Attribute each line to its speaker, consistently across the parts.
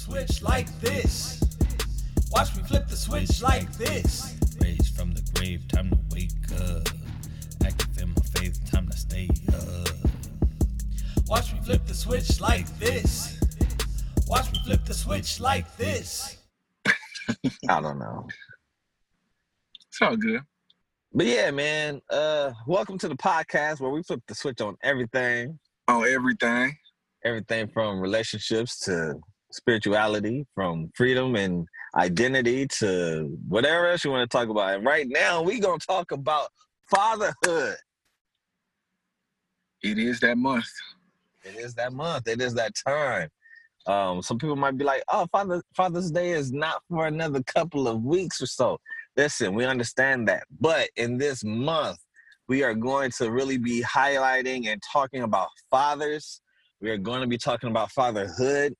Speaker 1: switch like this. Watch me flip the switch like this.
Speaker 2: Raised from the grave, time to wake up. Active in my faith, time to stay up.
Speaker 1: Watch me flip the switch like this. Watch me flip the switch like this.
Speaker 3: I don't know.
Speaker 4: It's all good.
Speaker 3: But yeah, man. Uh welcome to the podcast where we flip the switch on everything.
Speaker 4: On everything.
Speaker 3: Everything from relationships to spirituality, from freedom and identity to whatever else you want to talk about. And right now we're gonna talk about fatherhood.
Speaker 4: It is that month.
Speaker 3: It is that month. It is that time. Um, some people might be like, "Oh, Father Father's Day is not for another couple of weeks or so." Listen, we understand that, but in this month, we are going to really be highlighting and talking about fathers. We are going to be talking about fatherhood,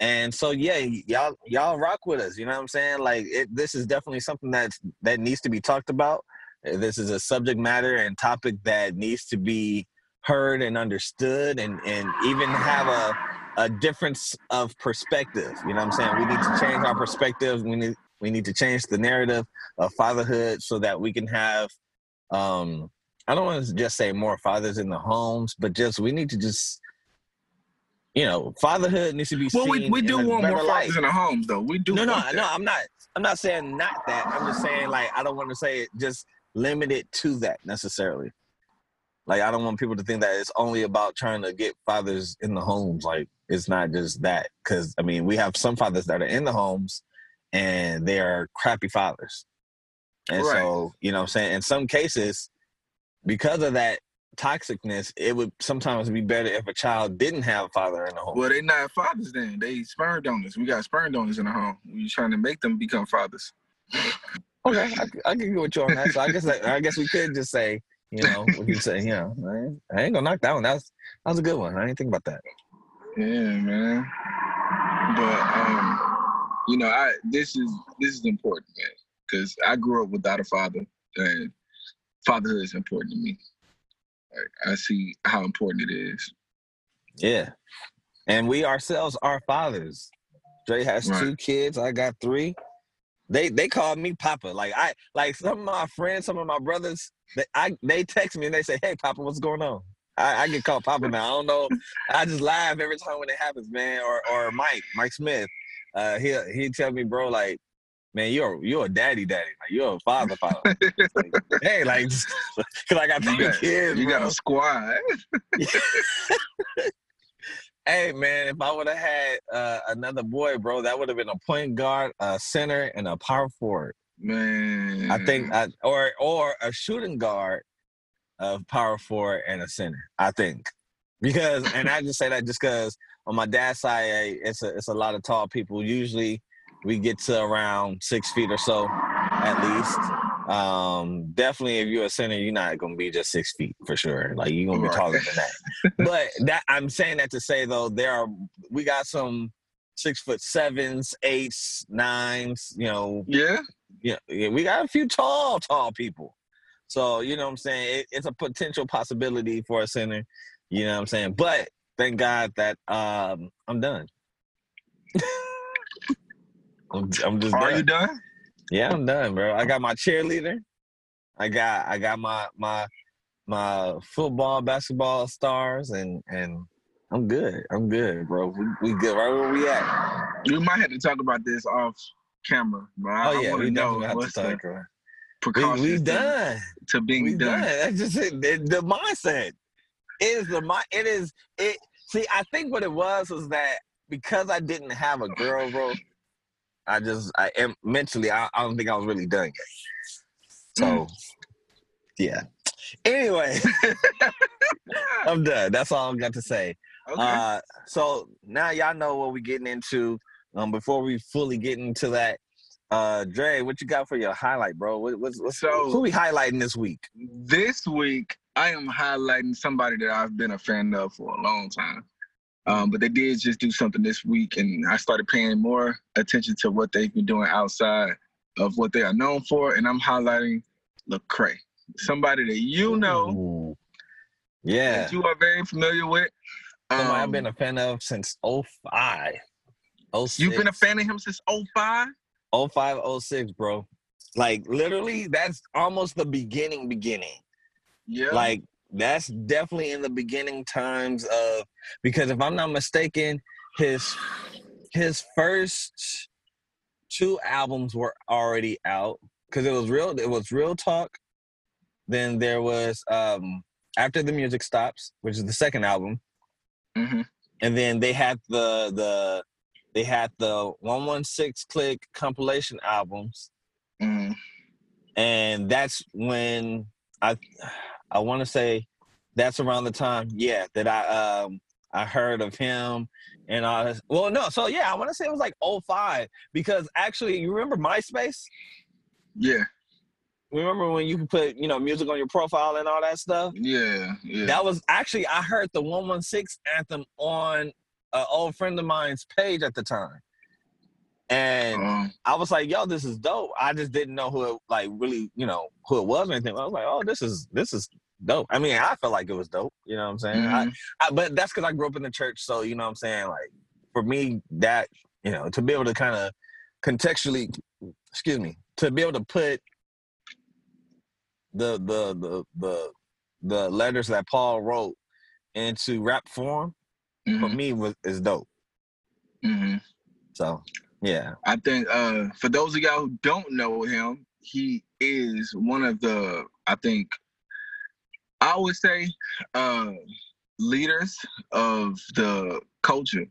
Speaker 3: and so yeah, y'all y'all rock with us. You know what I'm saying? Like, it, this is definitely something that that needs to be talked about. This is a subject matter and topic that needs to be heard and understood, and and even have a a difference of perspective. You know what I'm saying? We need to change our perspective. We need we need to change the narrative of fatherhood so that we can have um I don't want to just say more fathers in the homes, but just we need to just you know, fatherhood needs to be
Speaker 4: Well,
Speaker 3: seen
Speaker 4: we, we do want more fathers in the homes, though. We do.
Speaker 3: No, no,
Speaker 4: that.
Speaker 3: no. I'm not. I'm not saying not that. I'm just saying like I don't want to say it just limited to that necessarily. Like I don't want people to think that it's only about trying to get fathers in the homes. Like it's not just that. Because I mean, we have some fathers that are in the homes, and they are crappy fathers. And
Speaker 4: Right.
Speaker 3: so you know, what I'm saying in some cases, because of that toxicness, it would sometimes be better if a child didn't have a father in the home.
Speaker 4: Well, they're not fathers then. They sperm donors. We got sperm donors in the home. We trying to make them become fathers.
Speaker 3: Okay, I, I can go with you on that. So I guess that, I guess we could just say, you know, we could say, you know, I ain't, gonna knock that one. That was that was a good one. I didn't think about that.
Speaker 4: Yeah, man. But um, you know, I this is this is important, man, because I grew up without a father, and fatherhood is important to me. I see how important it is.
Speaker 3: Yeah, and we ourselves are fathers. Dre has
Speaker 4: Right.
Speaker 3: two kids. I got three. They they call me Papa. Like I like some of my friends, some of my brothers. They I they text me and they say, "Hey, Papa, what's going on?" I, I get called Papa now. I don't know. I just laugh every time when it happens, man. Or or Mike, Mike Smith. Uh, he he tell me, bro, like, man, you're you're a daddy, daddy. Like you're a father, father. Like, hey, like, cause I got
Speaker 4: You
Speaker 3: three
Speaker 4: got-
Speaker 3: kids.
Speaker 4: You got a squad.
Speaker 3: Hey man, if I would have had uh, another boy, bro, that would have been a point guard, a center, and a power forward.
Speaker 4: Man,
Speaker 3: I think, I, or or a shooting guard, of power forward and a center. I think because, and I just say that just because on my dad's side, eh, it's a it's a lot of tall people. Usually, we get to around six feet or so, at least. Um, definitely, if you're a center, you're not gonna be just six feet for sure. Like you're gonna be taller than that. but that I'm saying that to say though, there are we got some six foot sevens, eights, nines. You know,
Speaker 4: yeah.
Speaker 3: yeah, yeah, we got a few tall, tall people. So you know what I'm saying. It, it's a potential possibility for a center. You know what I'm saying. But thank God that um, I'm done. I'm, I'm just
Speaker 4: Are
Speaker 3: done.
Speaker 4: you done?
Speaker 3: Yeah, I'm done, bro. I got my cheerleader. I got I got my my my football, basketball stars, and and I'm good. I'm good, bro. We, we good right where we at.
Speaker 4: We might have to talk about this off camera, but I,
Speaker 3: Oh
Speaker 4: I
Speaker 3: yeah,
Speaker 4: want
Speaker 3: we
Speaker 4: to know
Speaker 3: to
Speaker 4: what's the
Speaker 3: talk. We,
Speaker 4: precautions
Speaker 3: we
Speaker 4: to-
Speaker 3: done.
Speaker 4: to being
Speaker 3: we
Speaker 4: done.
Speaker 3: done. That's just it. The, the mindset it is the mind. It is it. See, I think what it was was that because I didn't have a girl, bro. I just I am mentally. I, I don't think I was really done yet. So, yeah. Anyway, I'm done. That's all I've got to say.
Speaker 4: Okay.
Speaker 3: Uh, so now y'all know what we're getting into. Um, before we fully get into that, uh, Dre, what you got for your highlight, bro? What, what's, what's
Speaker 4: So-
Speaker 3: who we highlighting this week?
Speaker 4: this week I am highlighting somebody that I've been a fan of for a long time. Um, but they did just do something this week, and I started paying more attention to what they've been doing outside of what they are known for. And I'm highlighting Lecrae, somebody that you know,
Speaker 3: Ooh. Yeah.
Speaker 4: that you are very familiar with.
Speaker 3: Somebody I've
Speaker 4: Um,
Speaker 3: been a fan of since 05. 06.
Speaker 4: You've been a fan of him since 05?
Speaker 3: 05, 06, bro. Like literally, that's almost the beginning, beginning.
Speaker 4: Yeah.
Speaker 3: Like that's definitely in the beginning times of because if I'm not mistaken, his his first two albums were already out because it was real. It was real talk. Then there was um after the music stops, which is the second album,
Speaker 4: hmm
Speaker 3: and then they had the the they had the 116 Clique compilation albums
Speaker 4: hmm
Speaker 3: and that's when i i want to say that's around the time yeah that i um i heard of him and all this well no so yeah i want to say it was like 05 because actually you remember myspace
Speaker 4: Yeah.
Speaker 3: remember when you could put you know music on your profile and all that stuff
Speaker 4: Yeah. Yeah.
Speaker 3: that was actually i heard the 116 anthem on an old friend of mine's page at the time and
Speaker 4: Um,
Speaker 3: I was like, yo, this is dope. I just didn't know who it like really, you know, who it was or anything. I was like, oh, this is this is dope. I mean, I felt like it was dope. You know what I'm saying? I,
Speaker 4: mhm.
Speaker 3: I, but that's because I grew up in the church, so you know what I'm saying. Like for me, that you know, to be able to kind of contextually, excuse me, to be able to put the the the the the letters that Paul wrote into rap form for
Speaker 4: Mhm.
Speaker 3: me was is dope.
Speaker 4: Mhm.
Speaker 3: So yeah,
Speaker 4: I think uh, for those of y'all who don't know him, he is one of the I think I would say uh, leaders of the culture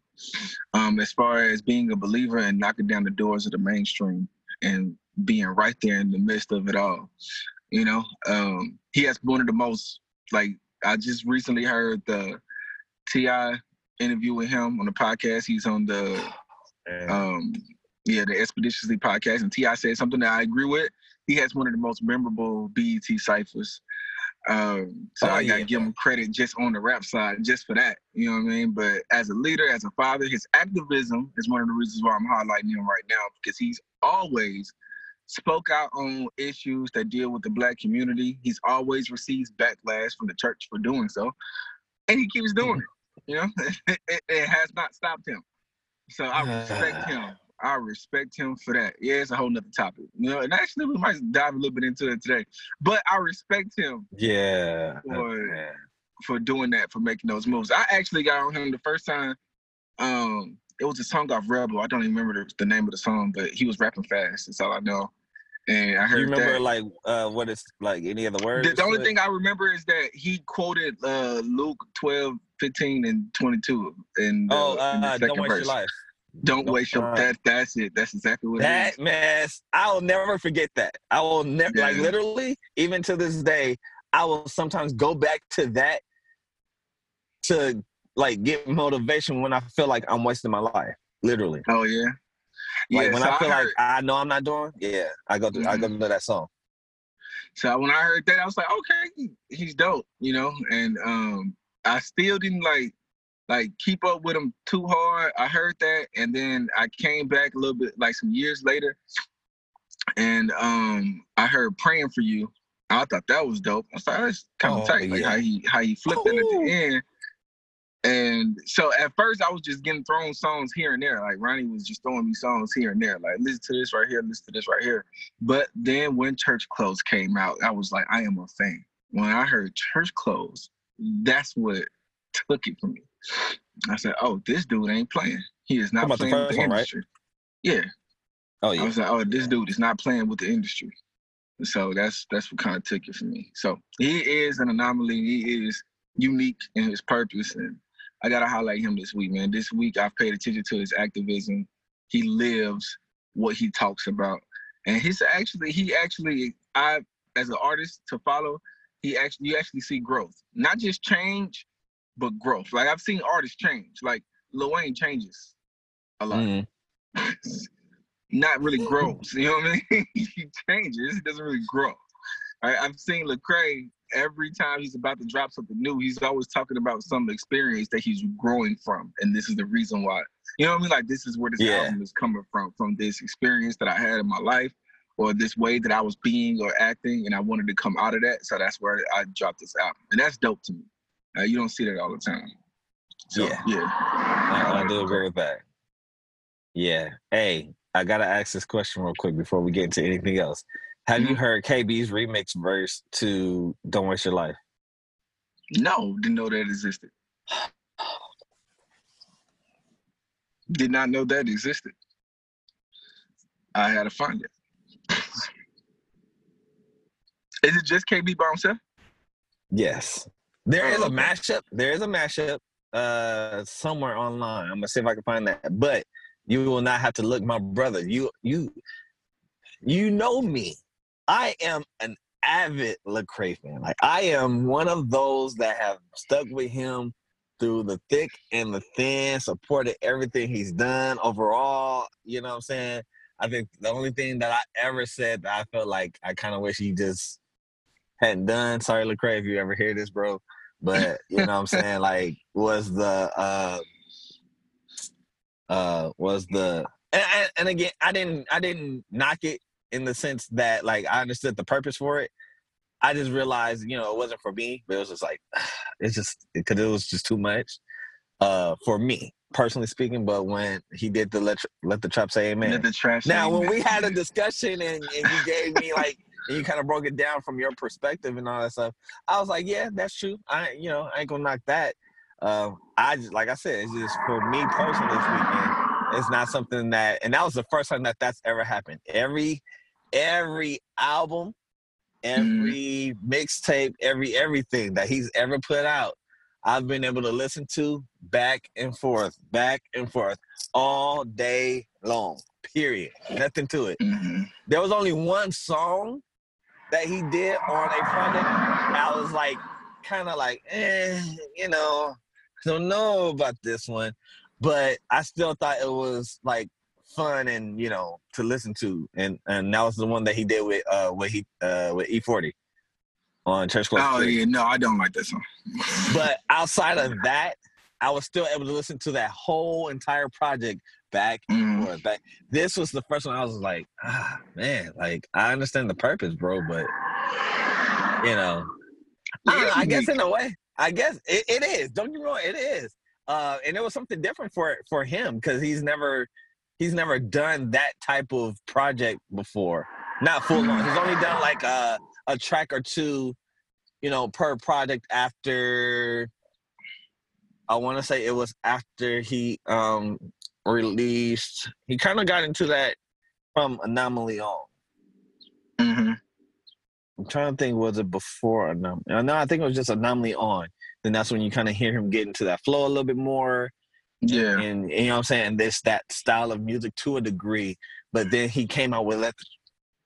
Speaker 4: um, as far as being a believer and knocking down the doors of the mainstream and being right there in the midst of it all. You know, um, he has one of the most like I just recently heard the T.I. interview with him on the podcast. He's on the um yeah the ExpediTIously podcast and T.I. said something that i agree with. He has one of the most memorable BET ciphers. Um so
Speaker 3: Oh,
Speaker 4: i gotta
Speaker 3: yeah.
Speaker 4: give him credit just on the rap side just for that you know what i mean? But as a leader as a father his activism is one of the reasons why i'm highlighting him right now because he's always spoke out on issues that deal with the black community. He's always receives backlash from the church for doing so and he keeps doing it you know? It, it, it has not stopped him so I respect him. I respect him for that. Yeah, it's a whole nother topic. You know, and actually we might dive a little bit into it today. But I respect him
Speaker 3: Yeah. Yeah.
Speaker 4: for doing that, for making those moves. I actually got on him the first time. Um, it was a song off Rebel. I don't even remember the, the name of the song, but he was rapping fast. That's all I know. And I heard
Speaker 3: you remember
Speaker 4: that.
Speaker 3: like uh what it's like any other the words?
Speaker 4: The, the only thing I remember is that he quoted uh, Luke 12, 15, and 22 in the,
Speaker 3: Oh,
Speaker 4: in the
Speaker 3: uh,
Speaker 4: second
Speaker 3: don't waste
Speaker 4: verse.
Speaker 3: your life.
Speaker 4: Don't
Speaker 3: Don't-
Speaker 4: waste your
Speaker 3: uh,
Speaker 4: that. That's it. That's exactly what it is.
Speaker 3: That mess, I will never forget that. I will never like literally, even to this day, I will sometimes go back to that to like get motivation when I feel like I'm wasting my life. Literally.
Speaker 4: Oh yeah. Yeah.
Speaker 3: like when
Speaker 4: so
Speaker 3: I feel
Speaker 4: heard,
Speaker 3: like I know I'm not doing, yeah, I go to I go to that song.
Speaker 4: so when I heard that, I was like, okay, he's dope, you know. And um, I still didn't like like keep up with him too hard. I heard that, and then I came back a little bit like some years later, and um, I heard praying for you. I thought that was dope. I was like, that's kind of
Speaker 3: Oh,
Speaker 4: tight, like how he how he flipped it at the end. And so at first I was just getting thrown songs here and there. Like Ronnie was just throwing me songs here and there. Like listen to this right here, listen to this right here. But then when Church Clothes came out, I was like, I am a fan. When I heard Church Clothes, that's what took it from me. I said, Oh, this dude ain't playing. He is not playing with the
Speaker 3: one, right?
Speaker 4: industry. Yeah.
Speaker 3: Oh yeah.
Speaker 4: I was like, oh, this dude is not playing with the industry. So that's that's what kind of took it for me. So he is an anomaly. He is unique in his purpose, and I gotta highlight him this week, man. This week I've paid attention to his activism. He lives what he talks about, and he's actually he actually I as an artist to follow. He actually you actually see growth, not just change, but growth. Like I've seen artists change. Like Lil Wayne changes a lot
Speaker 3: Mhm.
Speaker 4: not really grows. You know what I mean? he changes. He doesn't really grow. I, I've seen Lecrae every time he's about to drop something new. He's always talking about some experience that he's growing from, and this is the reason why. You know what I mean? Like this is where this
Speaker 3: Yeah.
Speaker 4: album is coming from, from this experience that I had in my life, or this way that I was being or acting, and I wanted to come out of that. So that's where I dropped this album, and that's dope to me. Uh, you don't see that all the time. So,
Speaker 3: Yeah.
Speaker 4: yeah.
Speaker 3: I, I do agree with that. Yeah. Hey, I gotta ask this question real quick before we get into anything else. Have you
Speaker 4: Mhm.
Speaker 3: heard KB's remix verse to "Don't Waste Your Life"?
Speaker 4: No, didn't know that existed. Did not know that existed. I had to find it. Is it just KB by himself?
Speaker 3: Yes. There is a mashup. There is a mashup uh somewhere online. I'm gonna see if I can find that. But you will not have to look, my brother. You you you know me. I am an avid Lecrae fan. Like I am one of those that have stuck with him through the thick and the thin, supported everything he's done overall. You know what I'm saying? I think the only thing that I ever said that I felt like I kind of wish he just hadn't done. Sorry, Lecrae, if you ever hear this, bro. But you know what I'm saying? Like, was the uh uh was the and, and, again, I didn't I didn't knock it in the sense that like I understood the purpose for it. I just realized, you know, it wasn't for me, but it was just like it's just because it was just too much uh for me personally speaking. But when he did the let let the trap say amen,
Speaker 4: Let the trash.
Speaker 3: now, when we had a discussion and, and you gave me like, and you kind of broke it down from your perspective and all that stuff, I was like, yeah, that's true. I, you know, I ain't gonna knock that. Um, I just, like I said, it's just for me personally speaking, it's not something that, and that was the first time that that's ever happened. Every, every album, every mixtape, every everything that he's ever put out, I've been able to listen to back and forth, back and forth all day long. Period. Nothing to it.
Speaker 4: Mhm.
Speaker 3: There was only one song that he did on a project. I was like, kind of like, eh, you know, don't know about this one, but I still thought it was like fun and you know to listen to, and and that was the one that he did with uh with he uh with E-40 on Church Clothes.
Speaker 4: Oh
Speaker 3: Street.
Speaker 4: yeah, no, I don't like this one.
Speaker 3: But outside of that, I was still able to listen to that whole entire project back and
Speaker 4: Mhm.
Speaker 3: forth. Back. This was the first one I was like, ah, man, like I understand the purpose, bro, but you know, I, I guess in a way, I guess it, it is. Don't get me wrong, it is. Uh, and it was something different for for him because he's never he's never done that type of project before. Not full on. He's only done like a a track or two, you know, per project after. I want to say it was after he um released. He kind of got into that from Anomaly on.
Speaker 4: Mhm.
Speaker 3: I'm trying to think, was it before Anomaly? No, I think it was just Anomaly on. Then that's when you kind of hear him get into that flow a little bit more.
Speaker 4: Yeah.
Speaker 3: And, and you know what I'm saying? This that style of music to a degree. But then he came out with Let the,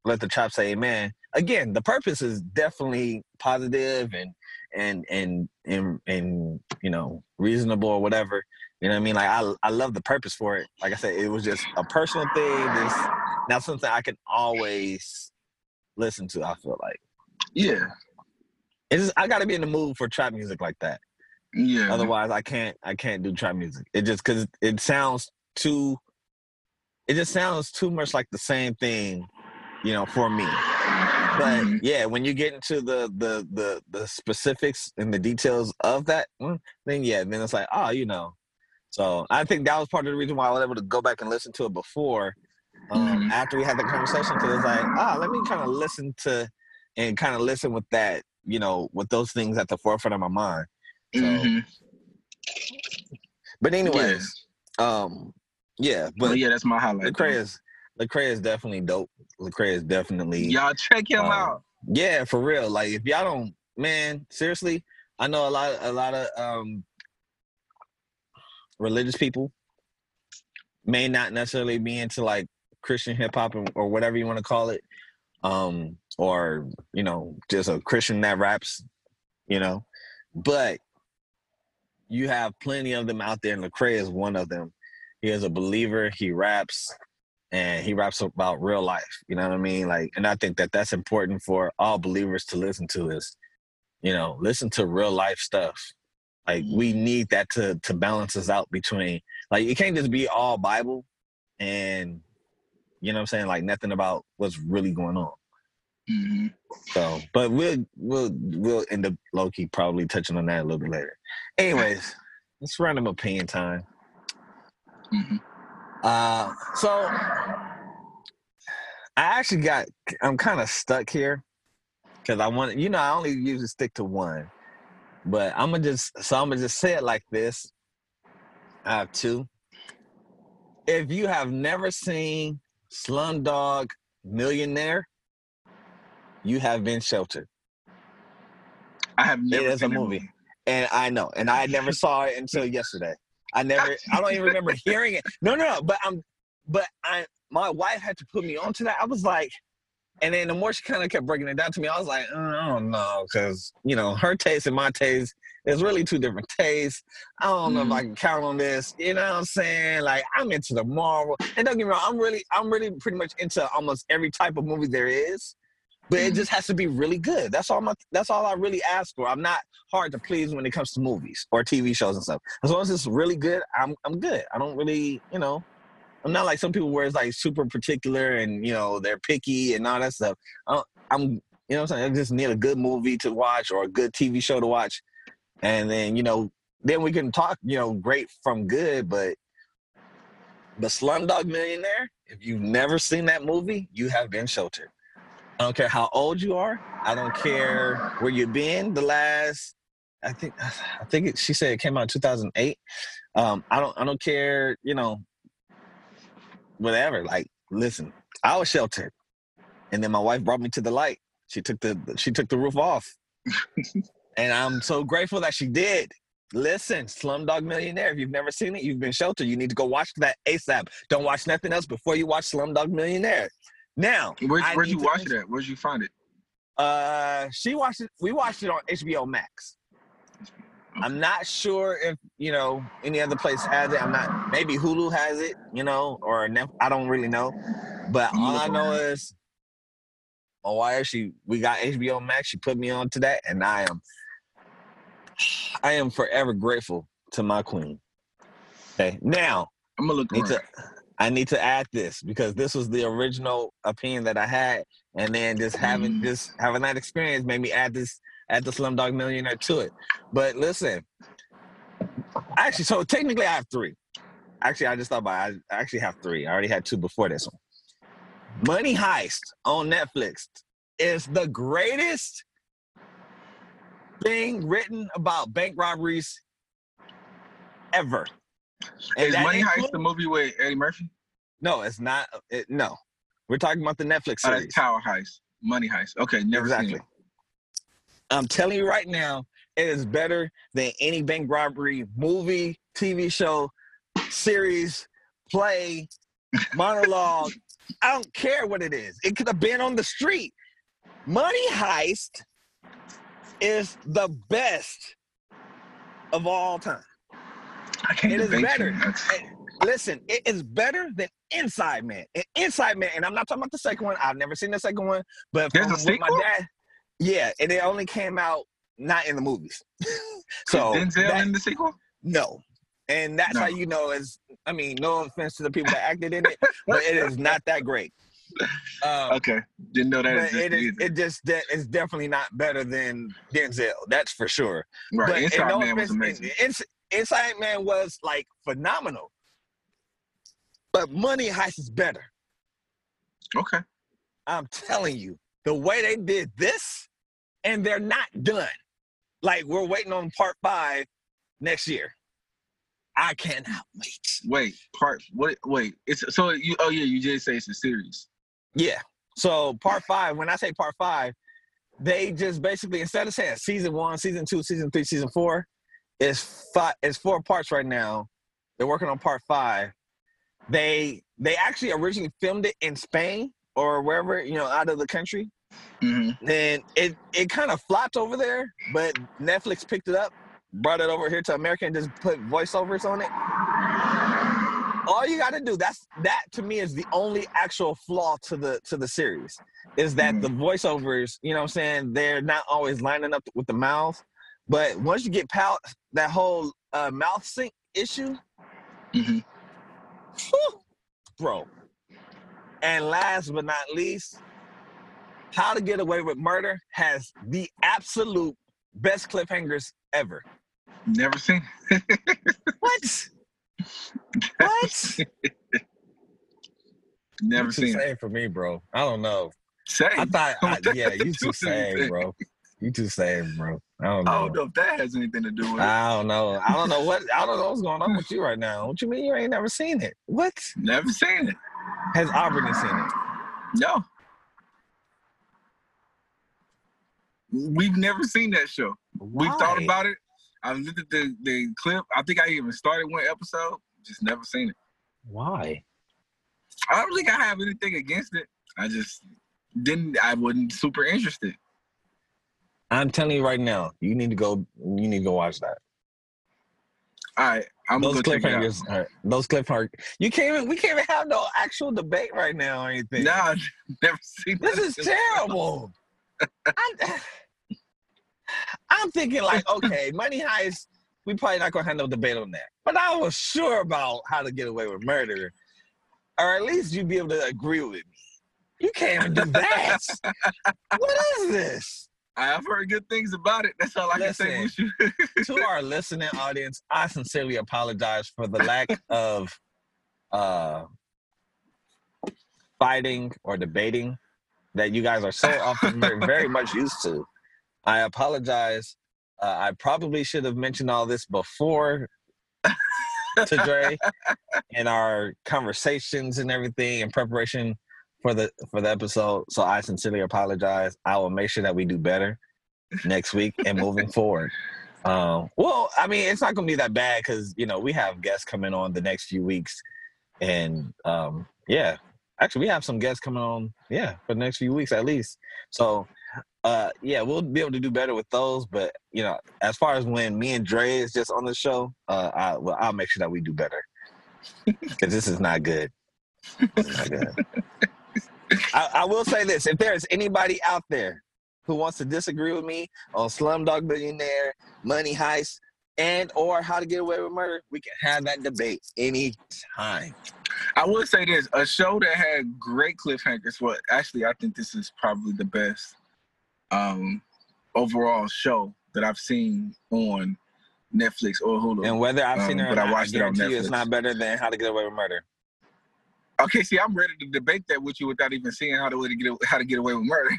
Speaker 3: Let the Chop Say Amen. Again, the purpose is definitely positive and and and and and you know, reasonable or whatever. You know what I mean? Like I I love the purpose for it. Like I said, it was just a personal thing. This not something I can always listen to, I feel like.
Speaker 4: Yeah.
Speaker 3: It's just, I gotta be in the mood for trap music like that.
Speaker 4: Yeah.
Speaker 3: Otherwise, I can't. I can't do trap music. It just because it sounds too. It just sounds too much like the same thing, you know, for me. But
Speaker 4: Mhm.
Speaker 3: yeah, when you get into the the the the specifics and the details of that, then yeah, then it's like, oh, you know. So I think that was part of the reason why I was able to go back and listen to it before, um,
Speaker 4: Mhm.
Speaker 3: after we had the conversation, because it's like, ah, let me kind of listen to, and kind of listen with that, you know, with those things at the forefront of my mind. So,
Speaker 4: Mhm.
Speaker 3: but anyways, um, yeah,
Speaker 4: But
Speaker 3: but
Speaker 4: yeah, that's my highlight.
Speaker 3: Lecrae is Lecrae is definitely dope. Lecrae is definitely
Speaker 4: Y'all check him
Speaker 3: Um,
Speaker 4: out.
Speaker 3: yeah, for real. Like if y'all don't, man, seriously, I know a lot, a lot of um religious people may not necessarily be into like Christian hip hop or, whatever you want to call it, um, or you know, just a Christian that raps, you know, but you have plenty of them out there, and Lecrae is one of them. He is a believer. He raps, and he raps about real life. You know what I mean? Like, and I think that that's important for all believers to listen to. Is you know, listen to real life stuff. Like, we need that to to balance us out between. Like, it can't just be all Bible, and you know what I'm saying? Like, nothing about what's really going on.
Speaker 4: Mhm.
Speaker 3: So, but we'll we'll we'll end up low key probably touching on that a little bit later. Anyways, it's random opinion time.
Speaker 4: Mhm.
Speaker 3: Uh, so I actually got. I'm kind of stuck here because I want. You know, I only usually stick to one, but I'm gonna just. So I'm gonna just say it like this. I have two. If you have never seen Slumdog Millionaire, you have been sheltered.
Speaker 4: I have never
Speaker 3: is a
Speaker 4: that
Speaker 3: movie. And I know, and I never saw it until yesterday. I never, I don't even remember hearing it. No, no, no. But I'm, but I, my wife had to put me onto that. I was like, and then the more she kind of kept breaking it down to me, I was like, uh, I don't know, because you know her taste and my taste is really two different tastes. I don't know if I can count on this. You know what I'm saying? Like I'm into the Marvel, and don't get me wrong, I'm really, I'm really pretty much into almost every type of movie there is. But it just has to be really good. That's all my. That's all I really ask for. I'm not hard to please when it comes to movies or TV shows and stuff. As long as it's really good, I'm I'm good. I don't really, you know, I'm not like some people where it's like super particular and you know they're picky and all that stuff. I am you know what I'm saying. I just need a good movie to watch or a good TV show to watch, and then you know then we can talk you know great from good. But the Slumdog Millionaire, if you've never seen that movie, you have been sheltered. I don't care how old you are. I don't care where you've been the last. I think I think it, she said it came out in 2008. Um, I don't I don't care. You know, whatever. Like, listen, I was sheltered, and then my wife brought me to the light. She took the she took the roof off, and I'm so grateful that she did. Listen, Slumdog Millionaire. If you've never seen it, you've been sheltered. You need to go watch that ASAP. Don't watch nothing else before you watch Slumdog Millionaire. Now,
Speaker 4: Where'd, where'd you watch it at? Where'd you find it?
Speaker 3: Uh, she watched it. We watched it on HBO Max. I'm not sure if you know any other place has it. I'm not. Maybe Hulu has it. You know, or I don't really know. But all I know is, oh, why she? We got HBO Max. She put me on to that, and I am, I am forever grateful to my queen. Okay, now
Speaker 4: I'm gonna look
Speaker 3: need
Speaker 4: around.
Speaker 3: to I need to add this because this was the original opinion that I had, and then just having
Speaker 4: Mm.
Speaker 3: just having that experience made me add this add the Slumdog Millionaire to it. But listen, actually, so technically I have three. Actually, I just thought about it. I actually have three. I already had two before this one. Money Heist on Netflix is the greatest thing written about bank robberies ever. And
Speaker 4: Is Money Heist the movie with Eddie Murphy?
Speaker 3: no, it's not. It, no, we're talking about the Netflix
Speaker 4: Oh,
Speaker 3: series.
Speaker 4: that's Tower Heist. Money Heist. Okay, never
Speaker 3: exactly. I'm telling you right now, it is better than any bank robbery movie, TV show, series, play, monologue. I don't care what it is. It could have been on the street. Money Heist is the best of all time.
Speaker 4: I can't
Speaker 3: It is better.
Speaker 4: you. That's-
Speaker 3: Hey, Listen, it is better than Inside Man. And Inside Man, and I'm not talking about the second one. I've never seen the second one, but
Speaker 4: There's
Speaker 3: from
Speaker 4: a
Speaker 3: what my dad, yeah, and it only came out not in the movies. so
Speaker 4: Is Denzel
Speaker 3: that-
Speaker 4: in the sequel?
Speaker 3: no, and that's how you know. Is I mean, no offense to the people that acted in it, but it is not that great. Um,
Speaker 4: Okay, didn't know that
Speaker 3: it is, it just de- it's definitely not better than Denzel. That's for sure.
Speaker 4: right,
Speaker 3: But
Speaker 4: Inside
Speaker 3: no
Speaker 4: Man was
Speaker 3: offense,
Speaker 4: amazing.
Speaker 3: Ins- Inside Man was like phenomenal. But Money Heist is better.
Speaker 4: Okay,
Speaker 3: I'm telling you, the way they did this, and they're not done. Like we're waiting on part five next year. I cannot wait.
Speaker 4: wait, part what? Wait, it's so you. Oh yeah, you did say it's a series.
Speaker 3: Yeah. So part five, when I say part five, they just basically instead of saying season one, season two, season three, season four, it's five. It's four parts right now. They're working on part five. They they actually originally filmed it in Spain or wherever you know out of the country.
Speaker 4: Mm-hmm.
Speaker 3: Then it it kind of flopped over there, but Netflix picked it up, brought it over here to America, and just put voiceovers on it. All you got to do that's that to me is the only actual flaw to the to the series is that the voiceovers, you know what I'm saying, they're not always lining up with the mouth. But once you get past that whole uh, mouth sync issue,
Speaker 4: Mm-hmm.
Speaker 3: whew, bro. And last but not least, How to Get Away with Murder has the absolute best cliffhangers ever.
Speaker 4: Never seen.
Speaker 3: What? What?
Speaker 4: Never seen
Speaker 3: same for me, bro. I don't know.
Speaker 4: Same.
Speaker 3: I thought, I, yeah, you
Speaker 4: to
Speaker 3: too same, bro. You too same, bro. I don't know.
Speaker 4: I don't know if that has anything to do with it.
Speaker 3: I don't know. I don't know what I don't know what's going on with you right now. What you mean you ain't never seen it? What
Speaker 4: Never seen it.
Speaker 3: has Aubrey seen it?
Speaker 4: No. We've never seen that show. We've thought about it. I looked at the, the clip. I think I even started one episode. Just never seen it.
Speaker 3: Why?
Speaker 4: I don't think I have anything against it. I just didn't. I wasn't super interested.
Speaker 3: I'm telling you right now, you need to go. You need to go watch that.
Speaker 4: All right, I'm
Speaker 3: those
Speaker 4: gonna go check it out.
Speaker 3: cliffhangers, those cliffhangers. You can't even. We can't even have no actual debate right now or anything.
Speaker 4: Nah, I've never seen.
Speaker 3: This is terrible. I'm, I'm thinking like, okay, Money Heist. We probably not gonna have no debate on that. But I was sure about how to get away with murder, or at least you'd be able to agree with me. You can't even do that. what is this?
Speaker 4: I've heard good things about it. That's all I can say.
Speaker 3: To our listening audience, I sincerely apologize for the lack of uh, fighting or debating that you guys are so often very, very much used to. I apologize. Uh, I probably should have mentioned all this before to Dre in our conversations and everything in preparation for the for the episode. So I sincerely apologize. I will make sure that we do better next week and moving forward. Um, well, I mean, it's not gonna be that bad because you know we have guests coming on the next few weeks, and um, yeah, actually we have some guests coming on, yeah, for the next few weeks at least. So, uh, yeah, we'll be able to do better with those. But you know, as far as when me and Dre is just on the show, uh, I, well, I'll make sure that we do better because this is not good. This is not good. I, I will say this: if there is anybody out there who wants to disagree with me on Slumdog Billionaire, Money Heist, and or How to Get Away with Murder, we can have that debate anytime.
Speaker 4: I will say this: a show that had great cliffhangers. Well, actually, I think this is probably the best um, overall show that I've seen on Netflix or Hulu.
Speaker 3: And whether I've seen
Speaker 4: Um,
Speaker 3: it or
Speaker 4: but I
Speaker 3: not, I,
Speaker 4: watched it on
Speaker 3: you it's not better than How to Get Away with Murder.
Speaker 4: Okay, see, I'm ready to debate that with you without even seeing how to to get how to get away with murder.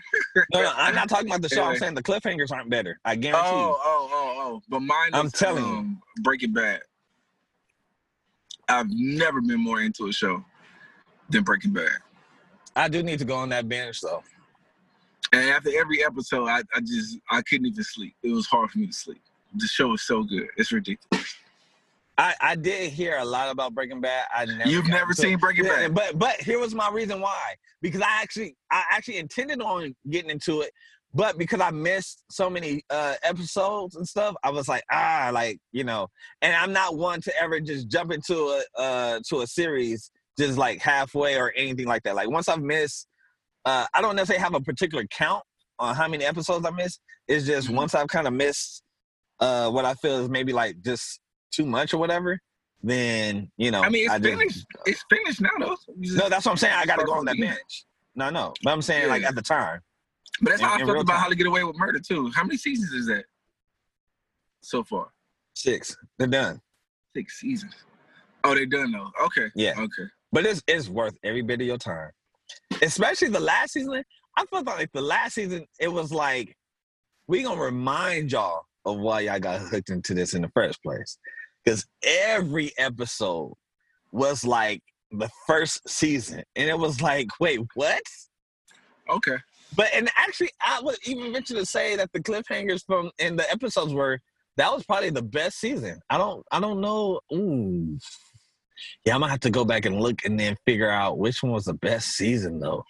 Speaker 3: No, no, I'm not talking about the show. I'm saying the cliffhangers aren't better. I guarantee
Speaker 4: Oh,
Speaker 3: you.
Speaker 4: oh, oh, oh! But mine is
Speaker 3: I'm telling you.
Speaker 4: um, Breaking Bad. I've never been more into a show than Breaking Bad.
Speaker 3: I do need to go on that bench though.
Speaker 4: And after every episode, I, I just I couldn't even sleep. It was hard for me to sleep. The show is so good. It's ridiculous.
Speaker 3: I, I did hear a lot about Breaking Bad. I never
Speaker 4: You've never seen
Speaker 3: it.
Speaker 4: Breaking
Speaker 3: Yeah,
Speaker 4: Bad?
Speaker 3: but but here was my reason why. Because I actually I actually intended on getting into it, but because I missed so many uh episodes and stuff, I was like, ah, like, you know, and I'm not one to ever just jump into a uh to a series just like halfway or anything like that. Like once I've missed uh I don't necessarily have a particular count on how many episodes I missed. It's just
Speaker 4: Mhm.
Speaker 3: once I've kind of missed uh what I feel is maybe like just too much or whatever, then you know
Speaker 4: I mean, it's
Speaker 3: just-
Speaker 4: finished. It's finished now, though. Just-
Speaker 3: no, that's what I'm saying. I got to go on that bench. No, no, but I'm saying like at the time.
Speaker 4: But that's
Speaker 3: in-
Speaker 4: how I felt about
Speaker 3: time.
Speaker 4: How to Get Away with Murder too. How many seasons is that so far?
Speaker 3: Six, they're done.
Speaker 4: Six seasons. Oh, they're done though. Okay.
Speaker 3: Yeah.
Speaker 4: Okay.
Speaker 3: But it's it's worth every bit of your time, especially the last season. I felt like the last season it was like we gonna remind y'all of why y'all got hooked into this in the first place, because every episode was like the first season, and it was like, wait, what?
Speaker 4: Okay.
Speaker 3: But and actually, I would even venture to say that the cliffhangers from in the episodes were that was probably the best season. I don't I don't know. Ooh. Yeah, I'm gonna have to go back and look and then figure out which one was the best season though.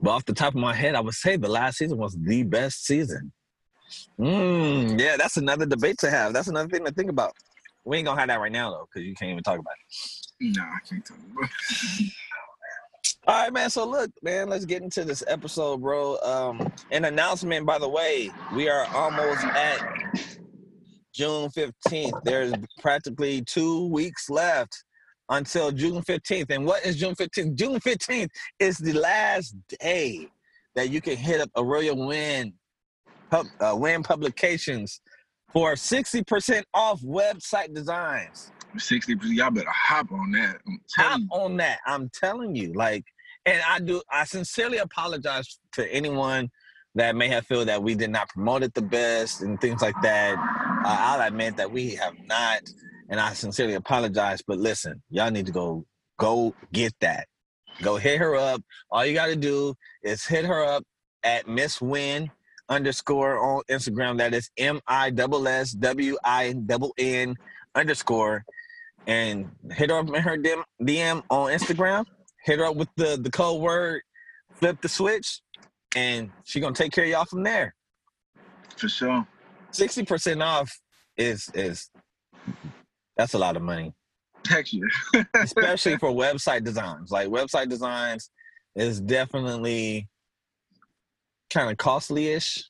Speaker 3: But off the top of my head, I would say the last season was the best season. Mm, yeah, that's another debate to have. That's another thing to think about. We ain't gonna have that right now though, because you can't even talk about it.
Speaker 4: Nah, I can't tell you.
Speaker 3: All right, man. So look, man, let's get into this episode, bro. Um, an announcement, by the way, we are almost at June fifteenth. There's practically two weeks left until June fifteenth. And what is June fifteenth? June fifteenth is the last day that you can hit up Arroyo Win, pub, uh, Winn Publications for sixty percent off website designs.
Speaker 4: Sixty percent. Y'all better hop on that. I'm
Speaker 3: hop
Speaker 4: you.
Speaker 3: on that. I'm telling you, like, and I do. I sincerely apologize to anyone that may have feel that we did not promote it the best and things like that. Uh, I'll admit that we have not, and I sincerely apologize. But listen, y'all need to go go get that. Go hit her up. All you got to do is hit her up at Miss Winn underscore on Instagram. That is M I double S W I double N underscore, and hit her up in her DM, DM on Instagram. Hit her up with the the code word flip the switch, and she gonna take care of y'all from there.
Speaker 4: For sure.
Speaker 3: Sixty percent off is is that's a lot of money,
Speaker 4: Heck yeah.
Speaker 3: especially for website designs. Like website designs is definitely kind of costly-ish,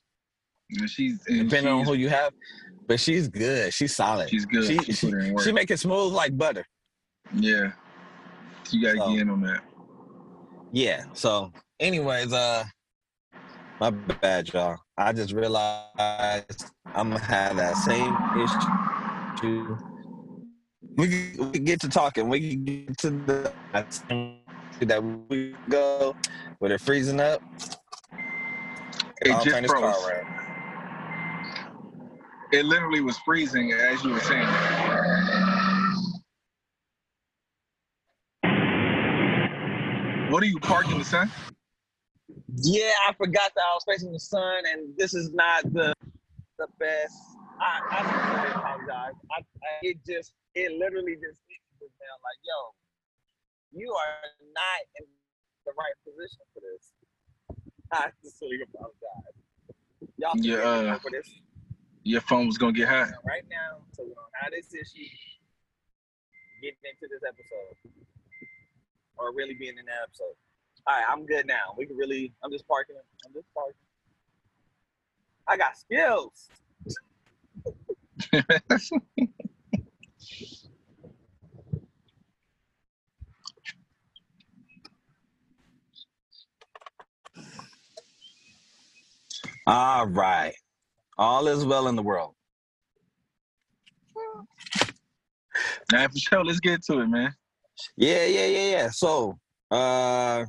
Speaker 4: she's and
Speaker 3: depending on who you have. But she's good. She's solid.
Speaker 4: she's good.
Speaker 3: She,
Speaker 4: She,
Speaker 3: she,
Speaker 4: put her in work.
Speaker 3: she make it smooth like butter.
Speaker 4: yeah. You gotta
Speaker 3: So-
Speaker 4: get in on that.
Speaker 3: Yeah. So, anyways, uh, my bad, y'all. I just realized I'm gonna have that same issue. We we get to talking. We get to the that we go with it freezing up.
Speaker 4: It just
Speaker 3: turn this car
Speaker 4: froze.
Speaker 3: around.
Speaker 4: It literally was freezing as you were saying. What are you parking the sun?
Speaker 3: Yeah, I forgot that I was facing the sun, and this is not the the best. I, I sincerely apologize. I, I, it just, it literally just hit me just now. Like, yo, you are not in the right position for this. I sincerely apologize. Y'all
Speaker 4: Yeah, uh,
Speaker 3: this
Speaker 4: Your phone was gonna get hot.
Speaker 3: right now, so we don't have this issue getting into this episode or really being in the episode. All right, I'm good now. We can really. I'm just parking. I'm just parking. I got skills. All right. All is well in the world.
Speaker 4: Now for sure, let's get to it, man.
Speaker 3: Yeah, yeah, yeah, yeah. So, uh,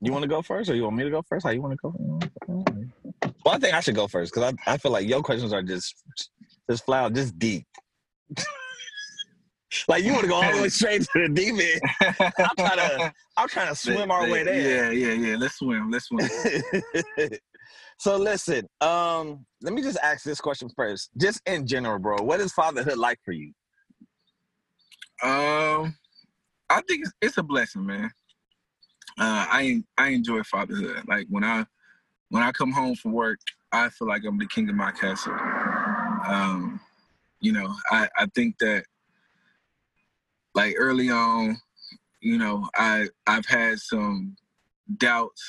Speaker 3: you want to go first, or you want me to go first? How you want to go? Well, I think I should go first because I, I feel like your questions are just just flat out, just deep. like you want to go all the way straight to the deep end. I'm trying to I'm trying to swim our way there.
Speaker 4: Yeah, yeah, yeah. Let's swim. Let's swim.
Speaker 3: so listen, um, let me just ask this question first. Just in general, bro, what is fatherhood like for you?
Speaker 4: Um, I think it's, it's a blessing, man. Uh, I I enjoy fatherhood. Like when I when I come home from work, I feel like I'm the king of my castle. Um, you know, I I think that like early on, you know, I I've had some doubts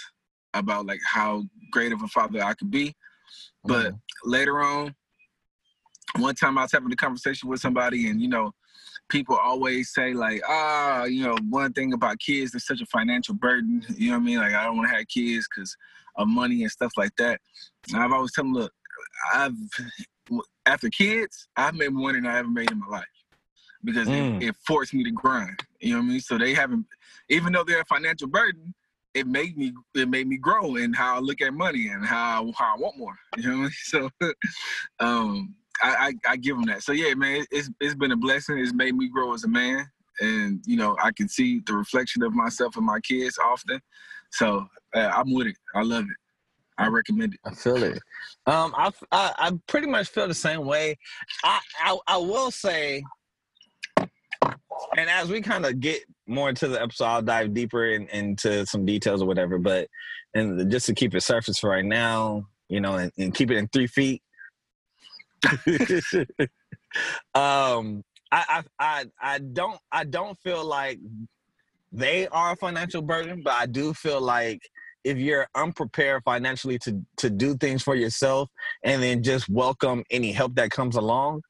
Speaker 4: about like how great of a father I could be. But later on, one time I was having a conversation with somebody, and you know, people always say like, ah, you know, one thing about kids, they're such a financial burden. You know what I mean? Like, I don't want to have kids because of money and stuff like that. And I've always told them, look, I've after kids, I've made more than I ever made in my life because
Speaker 3: Mm.
Speaker 4: it, it forced me to grind. You know what I mean? So they haven't, even though they're a financial burden, it made me it made me grow in how I look at money and how how I want more. You know what I mean? So um I, I, I give them that. So yeah, man, it's it's been a blessing. It's made me grow as a man, and you know I can see the reflection of myself and my kids often. So uh, I'm with it. I love it. I recommend it.
Speaker 3: I feel it. Um, I, I I pretty much feel the same way. I I, I will say, and as we kind of get more into the episode, I'll dive deeper in, into some details or whatever. But and just to keep it surface for right now, you know, and, and keep it in three feet. um, I, I I I don't I don't feel like they are a financial burden, but I do feel like if you're unprepared financially to to do things for yourself and then just welcome any help that comes along,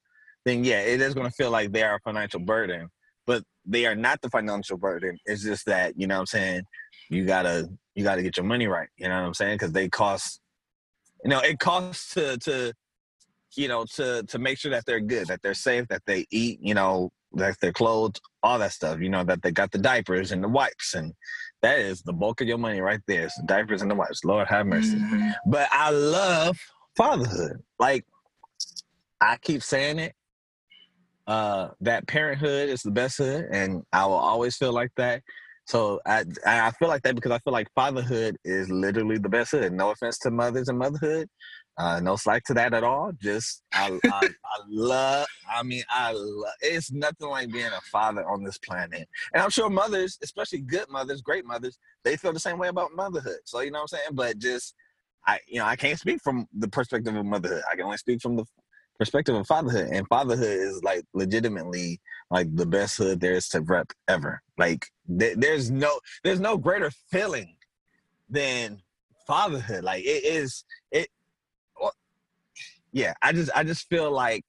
Speaker 3: then yeah, it is going to feel like they are a financial burden. But they are not the financial burden. It's just that you know what I'm saying you gotta you gotta get your money right. You know what I'm saying because they cost. You know, it costs to to you know, to to make sure that they're good, that they're safe, that they eat, you know, that they're clothed, all that stuff. You know, that they got the diapers and the wipes, and that is the bulk of your money right there. It's the diapers and the wipes. Lord have mercy.
Speaker 4: Mhm.
Speaker 3: But I love fatherhood. Like I keep saying it. Uh, that parenthood is the best hood, and I will always feel like that. So I I feel like that because I feel like fatherhood is literally the best hood. No offense to mothers and motherhood, uh, no slight to that at all. Just I I, I love. I mean, I. It's nothing like being a father on this planet, and I'm sure mothers, especially good mothers, great mothers, they feel the same way about motherhood. So you know what I'm saying. But just I you know I can't speak from the perspective of motherhood. I can only speak from the perspective of fatherhood, and fatherhood is like legitimately like the best hood there is to rep ever. Like th- there's no there's no greater feeling than fatherhood. Like it is it. Yeah, I just I just feel like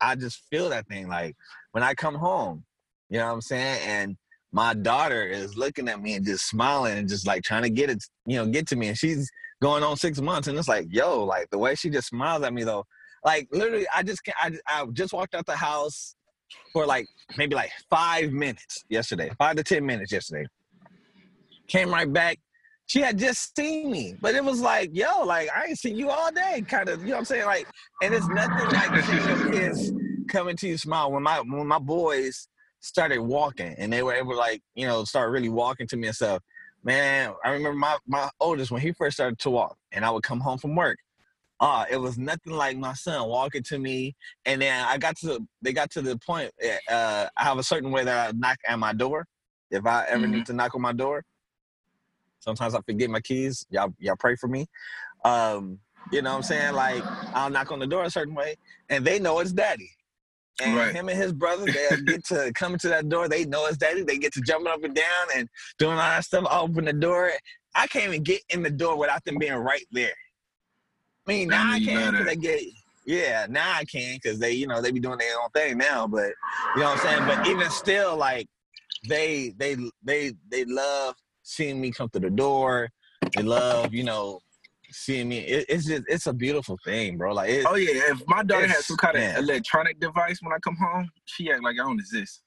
Speaker 3: I just feel that thing. Like when I come home, you know what I'm saying, and my daughter is looking at me and just smiling and just like trying to get it, you know, get to me, and she's going on six months, and it's like, yo, like the way she just smiles at me though, like literally, I just can't. I, I just walked out the house for like maybe like five minutes yesterday, five to ten minutes yesterday. Came right back. She had just seen me, but it was like, yo, like I ain't seen you all day, kind of. You know what I'm saying? Like, and it's nothing like seeing kids coming to you smile. When my when my boys started walking and they were able to like, you know, start really walking to me and stuff. Man, I remember my my oldest when he first started to walk, and I would come home from work. Ah, it was nothing like my son walking to me, and then I got to they got to the point. Uh, I have a certain way that I knock at my door. If I ever need to knock on my door, sometimes I forget my keys. Y'all y'all pray for me. Um, you know what I'm saying? Like I'll knock on the door a certain way, and they know it's daddy. And
Speaker 4: Right.
Speaker 3: him and his brother, they get to come to that door. They know it's daddy. They get to jumping up and down and doing all that stuff. I open the door. I can't even get in the door without them being right there. I mean, now I can because they get. Yeah, now I can because they, you know, they be doing their own thing now. But you know what I'm saying. But even still, like they, they, they, they love seeing me come to the door. They love, you know, seeing me. It, it's just, it's a beautiful thing, bro. Like, it,
Speaker 4: Oh yeah, if my daughter has some kind of
Speaker 3: man.
Speaker 4: electronic device when I come home, she act like I don't exist.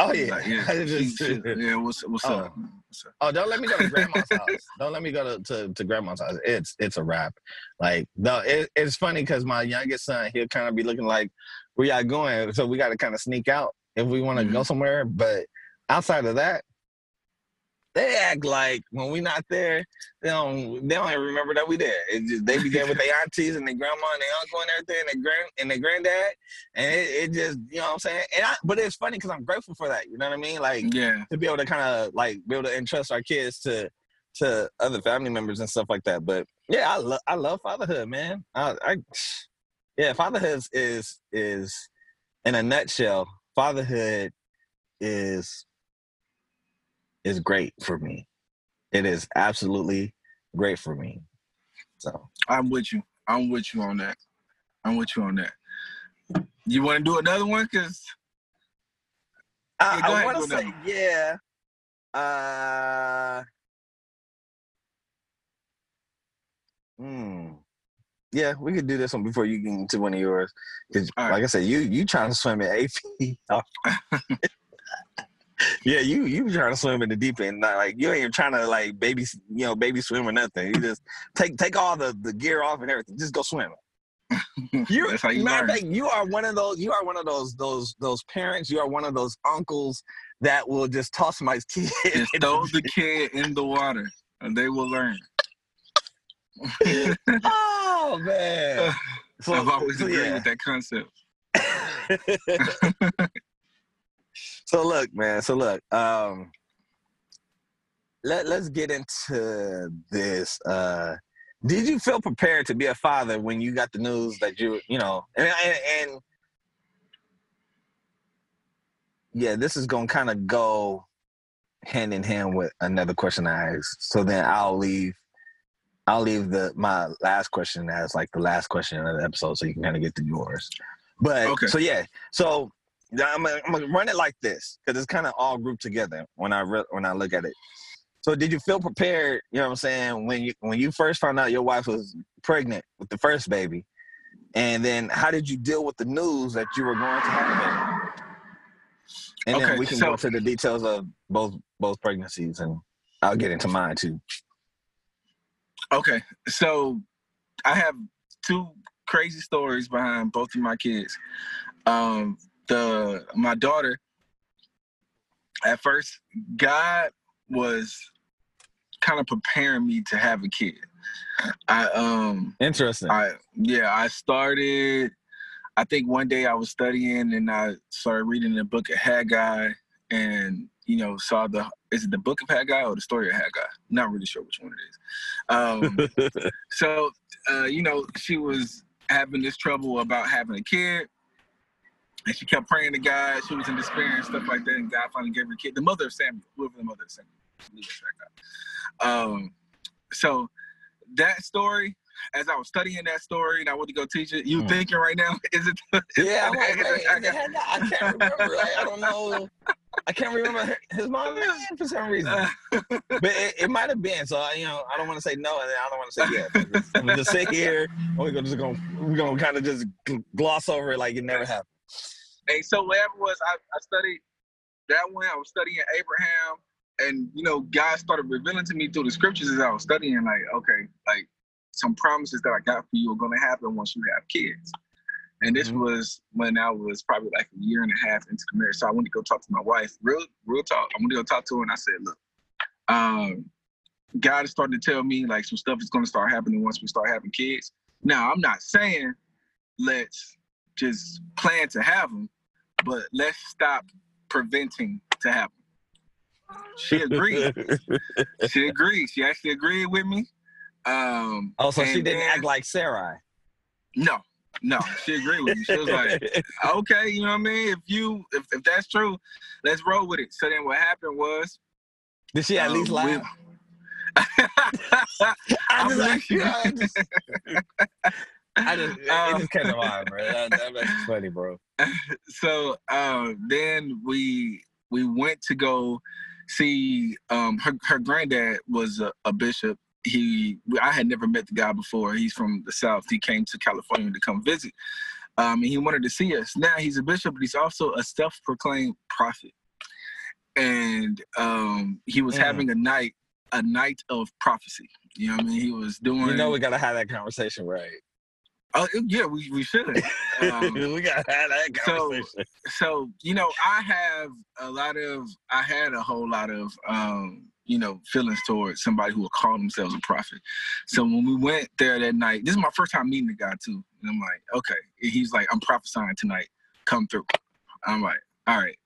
Speaker 3: Oh yeah,
Speaker 4: Like, yeah, she- she- yeah. What's what's
Speaker 3: Oh.
Speaker 4: up? What's up?
Speaker 3: Oh, don't let me go to grandma's house. Don't let me go to, to, to grandma's house. It's it's a wrap. Like no, it, it's funny because my youngest son he'll kind of be looking like, "Where y'all going?" So we got to kind of sneak out if we want to go mm-hmm. somewhere. But outside of that, they act like when we not there, they don't they don't even remember that we there. It just, they be there with their aunties and their grandma and their uncle and everything, and their grand and their granddad, and it, it just you know what I'm saying. And I, but it's funny because I'm grateful for that. You know what I mean? Like
Speaker 4: Yeah,
Speaker 3: to be able to kind of like be able to entrust our kids to to other family members and stuff like that. But yeah, I love I love fatherhood, man. I, I yeah, fatherhood is, is is in a nutshell. Fatherhood is is great for me. It is absolutely great for me. So
Speaker 4: I'm with you. I'm with you on that. I'm with you on that. You want to do another one? Cause
Speaker 3: I,
Speaker 4: Yeah,
Speaker 3: I want to say yeah. Uh, hmm. Yeah, we could do this one before you get into one of yours. 'Cause
Speaker 4: right.
Speaker 3: like I said, you you trying to swim at feet. yeah, you you trying to swim in the deep end. Not like you ain't trying to like baby you know baby swim or nothing. You just take take all the the gear off and everything. Just go swim. You,
Speaker 4: that's how you
Speaker 3: matter
Speaker 4: learn.
Speaker 3: fact, you are one of those. You are one of those those those parents. You are one of those uncles that will just toss my kid.
Speaker 4: Just throw the kid in the water, and they will learn.
Speaker 3: oh man! So,
Speaker 4: I've always
Speaker 3: so,
Speaker 4: agreed
Speaker 3: yeah.
Speaker 4: with that concept.
Speaker 3: So look, man. So look. Um, let Let's get into this. Uh, did you feel prepared to be a father when you got the news that you, you know, and and, and yeah, this is gonna kind of go hand in hand with another question I asked. So then I'll leave. I'll leave the my last question as like the last question of the episode, so you can kind of get to yours. But
Speaker 4: Okay.
Speaker 3: so yeah, so I'm gonna, I'm gonna run it like this because it's kind of all grouped together when I re- when I look at it. So did you feel prepared? You know what I'm saying when you when you first found out your wife was pregnant with the first baby? And then how did you deal with the news that you were going to have a baby? And then
Speaker 4: Okay,
Speaker 3: we can
Speaker 4: so-
Speaker 3: go to the details of both both pregnancies and I'll get into mine too.
Speaker 4: Okay, so I have two crazy stories behind both of my kids. Um, the my daughter, at first, God was kind of preparing me to have a kid. I um
Speaker 3: Interesting.
Speaker 4: I yeah, I started. I think one day I was studying and I started reading the book of Haggai, and you know saw the is it the book of Haggai or the story of Haggai? Not really sure which one it is. Um, so uh, you know she was having this trouble about having a kid, and she kept praying to God. She was in despair and stuff like that, and God finally gave her a kid. The mother of Samuel, whoever the mother of Samuel, I believe it's Haggai. Um, so that story as I was studying that story and I went to go teach it, you
Speaker 3: Hmm.
Speaker 4: thinking right now, is it?
Speaker 3: yeah, I'm like,
Speaker 4: is it
Speaker 3: wait,
Speaker 4: Haggai?
Speaker 3: I can't remember. Like, I don't know. I can't remember his mom's name for some reason. But it, it might have been. So I, you know, I don't want to say no, and I don't want to say yes. I'm just- I'm gonna just sit here. and We're gonna just gonna we're gonna kind of just gloss over it like it never happened.
Speaker 4: And so what happened was I, I studied that one. I was studying Abraham, and you know, God started revealing to me through the scriptures as I was studying, like, okay, like some promises that I got for you are gonna happen once you have kids. And this
Speaker 3: Mhm.
Speaker 4: was when I was probably like a year and a half into the marriage. So I went to go talk to my wife. Real, real talk. I went to go talk to her and I said, look, um, God is starting to tell me like some stuff is gonna start happening once we start having kids. Now I'm not saying let's just plan to have them, but let's stop preventing to happen. She agreed. she agreed. She actually agreed with me. Um,
Speaker 3: oh, so she didn't
Speaker 4: then-
Speaker 3: act like Sarai.
Speaker 4: No, no, she agreed with me. She was like, okay, you know what I mean? If you if, if that's true, let's roll with it. So then what happened was
Speaker 3: Did she at
Speaker 4: um,
Speaker 3: least
Speaker 4: we-
Speaker 3: laugh? I
Speaker 4: I
Speaker 3: just,
Speaker 4: believe she
Speaker 3: I just, I just,
Speaker 4: Um,
Speaker 3: it just came to mind, bro. That, that, that's funny, bro.
Speaker 4: so uh, then we we went to go see um, her her granddad was a, a bishop. He I had never met the guy before. He's from the south. He came to California to come visit. Um, and he wanted to see us. Now he's a bishop, but he's also a self-proclaimed prophet. And um, he was
Speaker 3: Mm.
Speaker 4: having a night, a night of prophecy. You know what I mean? He was doing.
Speaker 3: You know we gotta have that conversation, right?
Speaker 4: Oh yeah, we we should. Um,
Speaker 3: we gotta have that
Speaker 4: so-
Speaker 3: conversation.
Speaker 4: so you know i have a lot of i had a whole lot of um you know feelings towards somebody who would call themselves a prophet. So when we went there that night this is my first time meeting the guy too and i'm like okay. He's like i'm prophesying tonight. Come through. I'm like all right.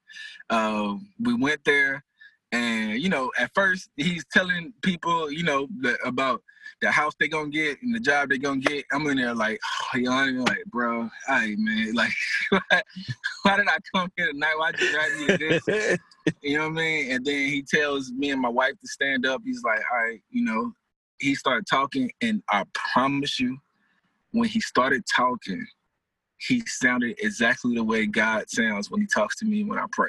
Speaker 4: Uh, we went there and you know at first he's telling people you know the, about the house they gonna get and the job they gonna get i'm in there like oh, you know I mean? like bro hey man like why did I come here tonight? Why did you drag me this? You know what I mean? And then he tells me and my wife to stand up. He's like, all right, you know, he started talking, and I promise you, when he started talking, he sounded exactly the way God sounds when he talks to me when I pray.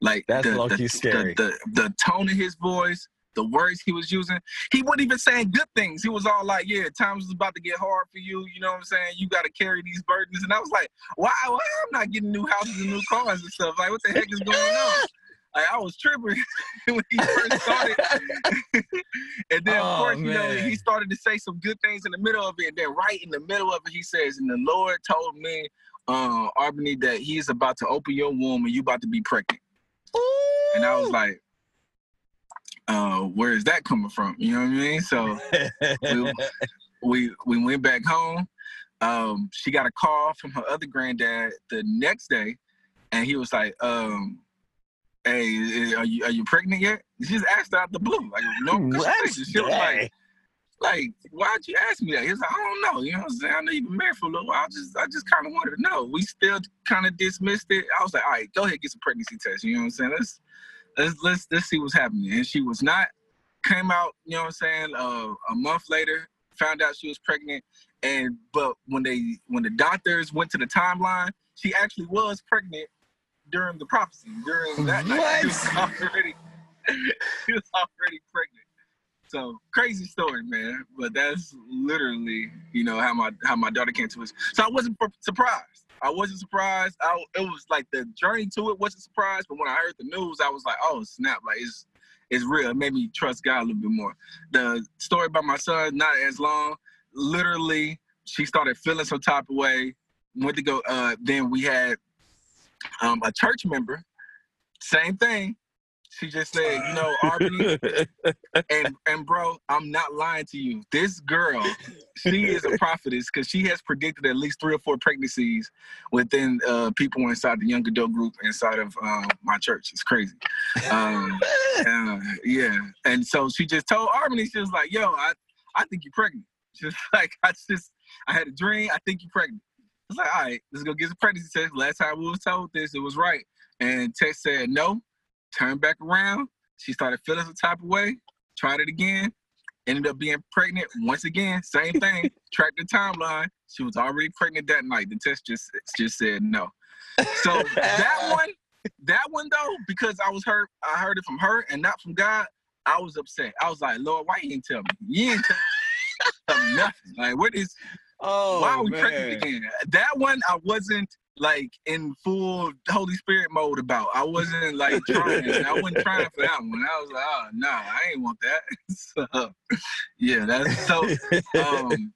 Speaker 4: Like
Speaker 3: That's
Speaker 4: the,
Speaker 3: low-key
Speaker 4: the,
Speaker 3: scary.
Speaker 4: The, the the tone of his voice, the words he was using, he wasn't even saying good things. He was all like, "Yeah, times is about to get hard for you. You know what I'm saying? You got to carry these burdens." And I was like, "Why? Why I'm not getting new houses and new cars and stuff? Like, what the heck is going on?" Like, I was tripping when he first started, and then of
Speaker 3: Oh,
Speaker 4: course, you know, he started to say some good things in the middle of it. And then right in the middle of it, he says, "And the Lord told me, uh, Albany, that He's about to open your womb and you're about to be pregnant." Ooh. And I was like, uh, where is that coming from? You know what I mean? So we, we we went back home. Um, she got a call from her other granddad the next day, and he was like, um, "Hey, are you are you pregnant yet?" She just asked out the blue, like no
Speaker 3: What?
Speaker 4: She was like, "Like, why'd you ask me that?" He was like, "I don't know. You know what I'm saying? I know you've been married for a little while. I just I just kind of wanted to know." We still kind of dismissed it. I was like, "All right, go ahead, get some pregnancy tests." You know what I'm saying? Let's let's let's let's see what's happening. And she was not. Came out, you know what I'm saying? Uh, a month later, found out she was pregnant. And but when they when the doctors went to the timeline, she actually was pregnant during the prophecy. During that night, she was already she was already pregnant. So crazy story, man. But that's literally, you know, how my how my daughter came to us. So I wasn't surprised. I wasn't surprised. I, it was like the journey to it wasn't surprised, but when I heard the news, I was like, oh snap! Like it's it's real. It made me trust God a little bit more. The story about my son not as long. Literally, she started feeling some type of way. Went to go. Uh, then we had um, a church member. Same thing. She just said, you know, Arbany, and and bro, I'm not lying to you. This girl, she is a prophetess because she has predicted at least three or four pregnancies within uh, people inside the young adult group inside of um, my church. It's crazy. Um, uh, yeah, and so she just told Arbany, she was like, "Yo, I I think you're pregnant." Just like I just I had a dream. I think you're pregnant. I was like, all right, let's go get the pregnancy test. Last time we was told this, it was right. And Tess said no turned back around. She started feeling some type of way. Tried it again. Ended up being pregnant once again. Same thing. Tracked the timeline. She was already pregnant that night. The test just just said no. So that one, that one though, because I was heard, I heard it from her and not from God. I was upset. I was like, Lord, why you didn't tell me? You didn't tell me nothing. Like, what is? Oh, why are we man. pregnant again? That one, I wasn't like in full Holy Spirit mode about. I wasn't like trying. I wasn't trying for that one. I was like, oh no, nah, I ain't want that. so yeah, that's so um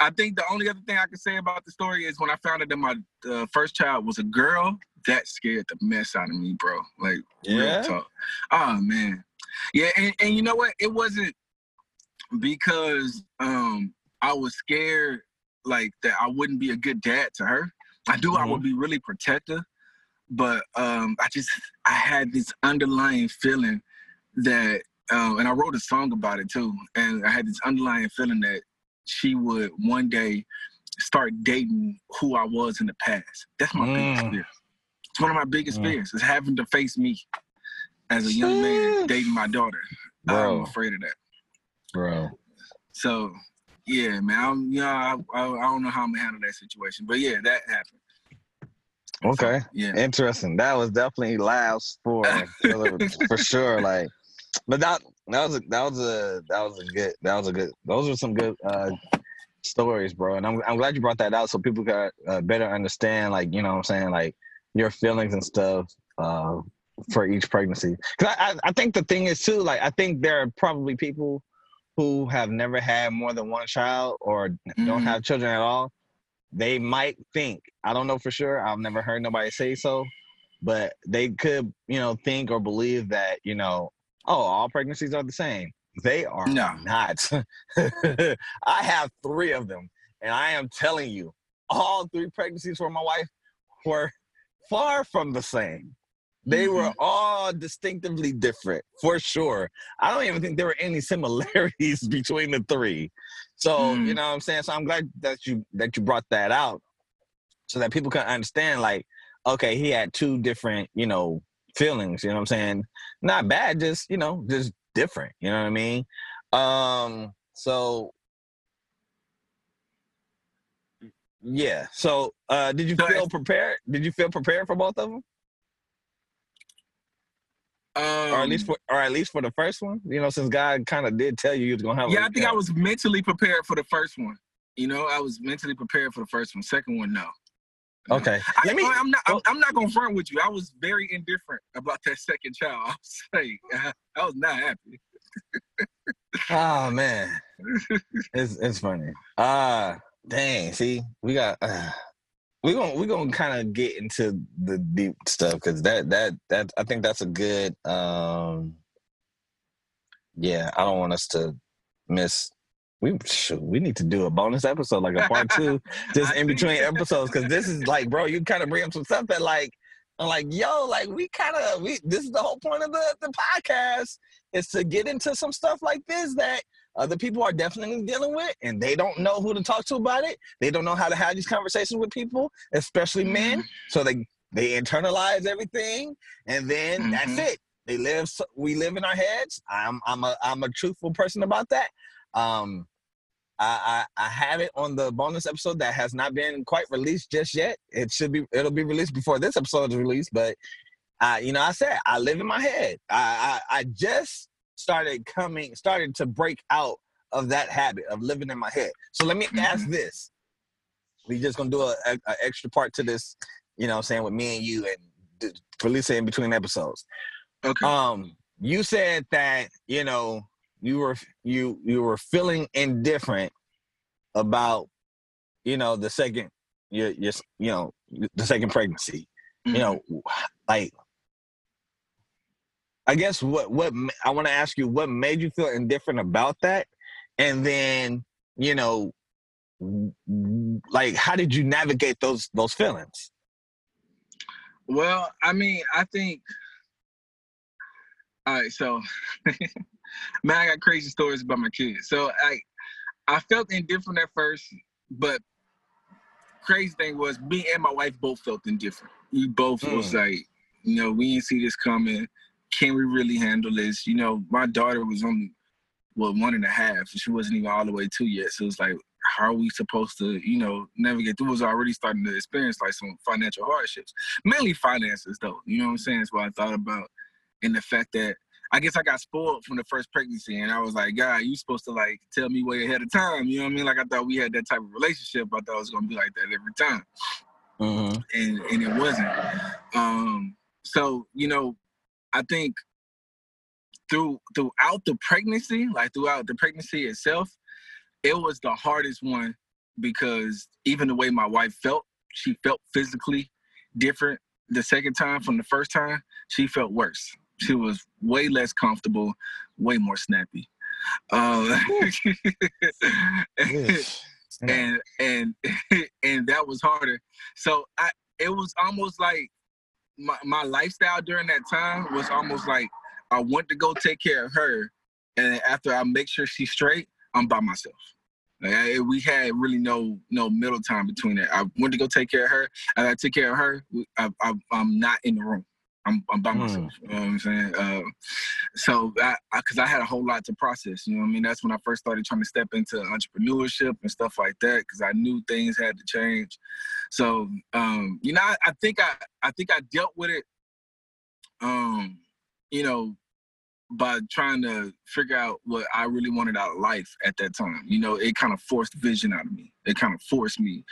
Speaker 4: I think the only other thing I can say about the story is when I found out that my uh, first child was a girl, that scared the mess out of me, bro. Like yeah. real talk. Oh man. Yeah, and, and you know what? It wasn't because um I was scared like that I wouldn't be a good dad to her. I do. Mm-hmm. I would mm-hmm. be really protective, but um, I just I had this underlying feeling that, um, and I wrote a song about it too. And I had this underlying feeling that she would one day start dating who I was in the past. That's my mm. biggest fear. It's one of my biggest mm. fears is having to face me as a young man dating my daughter. Bro. I'm afraid of that,
Speaker 3: bro.
Speaker 4: So yeah, man. I'm, you know, I, I, I, don't know how I'm gonna handle that situation, but yeah, that happened.
Speaker 3: Okay. So, yeah. Interesting. That was definitely last for for sure. Like, but that that was a, that was a that was a good that was a good those are some good uh stories, bro. And I'm I'm glad you brought that out so people got uh, better understand like you know what I'm saying like your feelings and stuff uh for each pregnancy. Cause I, I I think the thing is too like I think there are probably people who have never had more than one child or mm-hmm. don't have children at all, they might think, I don't know for sure, I've never heard nobody say so, but they could, you know, think or believe that, you know, oh, all pregnancies are the same. They are no. not. I have three of them, and I am telling you, all three pregnancies for my wife were far from the same. They mm-hmm. were all distinctively different for sure. I don't even think there were any similarities between the three. So, mm. you know what I'm saying? So I'm glad that you that you brought that out so that people can understand like okay, he had two different, you know, feelings, you know what I'm saying? Not bad, just, you know, just different, you know what I mean? Um so yeah. So, uh did you feel prepared? Did you feel prepared for both of them? Um, or at least um, for, or at least for the first one, you know, since God kind of did tell you you was gonna have.
Speaker 4: Yeah, I think I was mentally prepared for the first one. You know, I was mentally prepared for the first one. Second one, no.
Speaker 3: Okay.
Speaker 4: I, Let me, I'm not. I'm, I'm, not gonna front with you. I was very indifferent about that second child. I was like, I was not happy.
Speaker 3: oh man, it's it's funny. Ah, uh, dang. See, we got. Uh, we're gonna we're gonna kind of get into the deep stuff because that that that I think that's a good um yeah I don't want us to miss we we need to do a bonus episode like a part two just in between episodes because this is like bro you kind of bring up some stuff that like I'm like yo like we kind of we this is the whole point of the the podcast is to get into some stuff like this that other people are definitely dealing with and they don't know who to talk to about it they don't know how to have these conversations with people especially men mm-hmm. so they they internalize everything and then mm-hmm. that's it they live we live in our heads i'm i'm a i'm a truthful person about that um I, I, I have it on the bonus episode that has not been quite released just yet. It should be. It'll be released before this episode is released. But, uh, you know, I said I live in my head. I, I I just started coming, started to break out of that habit of living in my head. So let me
Speaker 4: Mm-hmm.
Speaker 3: ask this. We just gonna do a, a, a extra part to this, you know, what I'm saying with me and you and release in between episodes.
Speaker 4: Okay.
Speaker 3: Um, you said that you know you were you you were feeling indifferent about you know the second your your you know the second pregnancy.
Speaker 4: Mhm.
Speaker 3: You know, like I guess what what I want to ask you what made you feel indifferent about that, and then you know, like how did you navigate those those feelings?
Speaker 4: Well, I mean, I think. All right, so man, I got crazy stories about my kids. So I, I felt indifferent at first, but crazy thing was me and my wife both felt indifferent. We both was mm. like, you know, we didn't see this coming. Can we really handle this? You know, my daughter was only well one and a half. She wasn't even all the way two yet. So it's like, how are we supposed to, you know, navigate through? Was already starting to experience like some financial hardships, mainly finances though. You know what I'm saying? That's what I thought about, and the fact that I guess I got spoiled from the first pregnancy, and I was like, God, you supposed to like tell me way ahead of time. You know what I mean? Like I thought we had that type of relationship. I thought it was gonna be like that every time
Speaker 3: Mm-hmm.
Speaker 4: and and it wasn't. Um, so you know, I think through throughout the pregnancy, like throughout the pregnancy itself, it was the hardest one because even the way my wife felt, she felt physically different the second time from the first time. She felt worse. She was way less comfortable, way more snappy. Um, and and and that was harder. So I it was almost like my, my lifestyle during that time was almost like I want to go take care of her, and after I make sure she's straight, I'm by myself. Like we had really no no middle time between that. I went to go take care of her, and I took care of her. I, I, I'm not in the room. I'm, I'm by
Speaker 3: Mm.
Speaker 4: myself. You know what I'm saying? Uh, so I, because I, had a whole lot to process. You know what I mean? That's when I first started trying to step into entrepreneurship and stuff like that because I knew things had to change. So um, you know, I, I think I I think I dealt with it. Um, you know, by trying to figure out what I really wanted out of life at that time. You know, it kind of forced vision out of me. It kind of forced me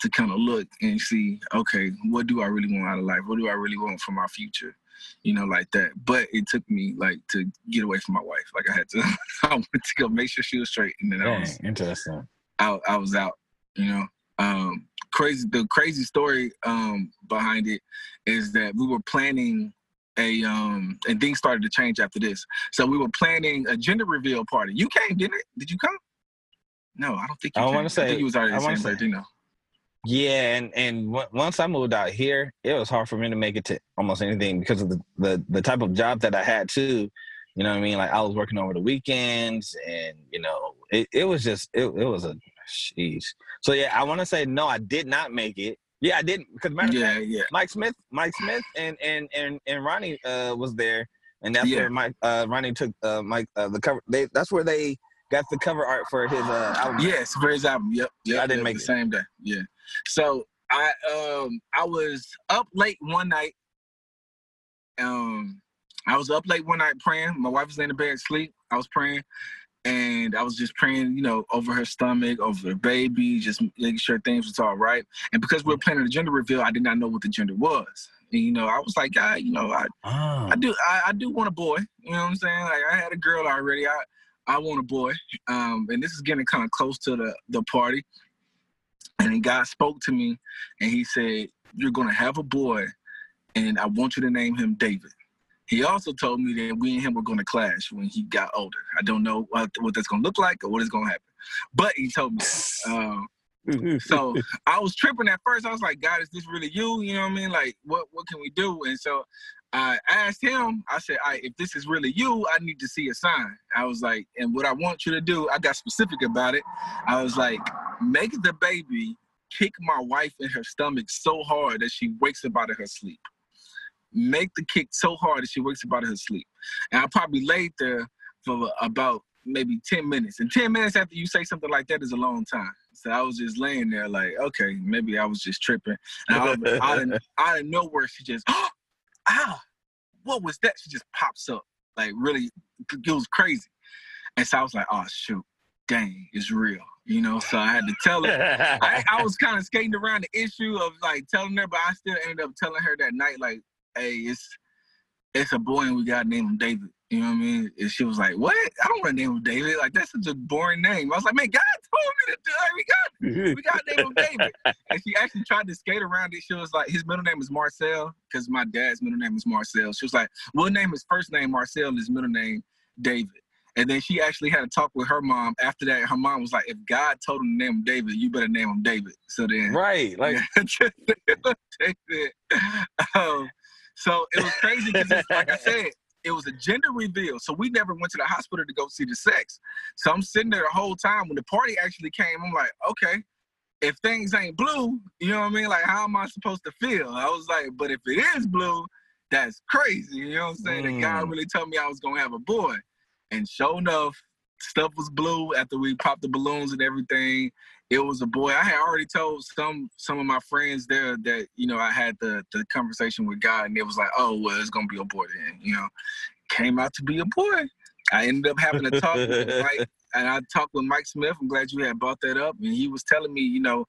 Speaker 4: to kind of look and see, okay, what do I really want out of life? What do I really want for my future? You know, like that. But it took me like to get away from my wife. Like I had to, I went to go make sure she was straight, and then I was
Speaker 3: interesting.
Speaker 4: I, I was out, you know. Um, crazy. The crazy story um, behind it is that we were planning a um, and things started to change after this. So we were planning a gender reveal party. You came, didn't it? Did you come? No, I don't think you
Speaker 3: I
Speaker 4: came.
Speaker 3: wanna say-
Speaker 4: you was already
Speaker 3: I
Speaker 4: the same
Speaker 3: say-
Speaker 4: birthday. No.
Speaker 3: Yeah, and and on- once I moved out here, it was hard for me to make it to almost anything because of the the, the type of job that I had too. You know what I mean? Like I was working over the weekends, and you know, it, it was just it, it was a sheesh. So yeah, I want to say no, I did not make it. Yeah, I didn't because
Speaker 4: Yeah, yeah.
Speaker 3: Mike Smith, Mike Smith, and and and and Ronnie uh, was there, and that's
Speaker 4: Yeah.
Speaker 3: where Mike uh, Ronnie took uh, Mike uh, the cover. They that's where they got the cover art for his uh, album.
Speaker 4: Yes, for his album. Yep. Yep.
Speaker 3: I didn't make
Speaker 4: the
Speaker 3: it.
Speaker 4: same day. Yeah. So I um I was up late one night. Um I was up late one night praying. My wife was in in bed asleep. I was praying. And I was just praying, you know, over her stomach, over the baby, just making sure things was all right. And because we were planning the gender reveal, I did not know what the gender was. And you know, I was like, God, you know, I
Speaker 3: Ah.
Speaker 4: I do I, I do want a boy. You know what I'm saying? Like I had a girl already. I I want a boy. Um, and this is getting kind of close to the the party. And God spoke to me and he said, You're gonna have a boy, and I want you to name him David. He also told me that we and him were gonna clash when he got older. I don't know what, what that's gonna look like or what is gonna happen. But he told me. Um, so I was tripping at first. I was like, God, is this really you? You know what I mean? Like, what what can we do? And so I asked him, I said, I, if this is really you, I need to see a sign. I was like, and what I want you to do, I got specific about it. I was like, make the baby kick my wife in her stomach so hard that she wakes up out of her sleep. Make the kick so hard that she wakes up out of her sleep. And I probably laid there for about maybe 10 minutes. And 10 minutes after you say something like that is a long time. So I was just laying there like, okay, maybe I was just tripping. And out of, out of, out of nowhere, she just, ah, what was that? She just pops up. Like really, it was crazy. And so I was like, oh shoot. dang, it's real. You know, so I had to tell her. I, I was kind of skating around the issue of like telling her, but I still ended up telling her that night, like, hey, it's it's a boy and we got to name him David. You know what I mean? And she was like, "What? I don't want to name him David. Like that's such a boring name." I was like, "Man, God told me to do it. We got, we got to name him David." And she actually tried to skate around it. She was like, "His middle name is Marcel because my dad's middle name is Marcel." She was like, "We'll name his first name Marcel and his middle name David." And then she actually had a talk with her mom. After that, her mom was like, "If God told him to name him David, you better name him David." So then,
Speaker 3: right, like
Speaker 4: David. Um, so it was crazy because, like I said, it was a gender reveal. So we never went to the hospital to go see the sex. So I'm sitting there the whole time when the party actually came. I'm like, okay, if things ain't blue, you know what I mean? Like, how am I supposed to feel? I was like, but if it is blue, that's crazy. You know what I'm saying? Mm. The guy really told me I was gonna have a boy. And sure enough, stuff was blue after we popped the balloons and everything it was a boy. I had already told some some of my friends there that you know I had the the conversation with God, and it was like, oh well, it's gonna be a boy then. You know, came out to be a boy. I ended up having to talk with Mike, and I talked with Mike Smith. I'm glad you had brought that up, and he was telling me, you know,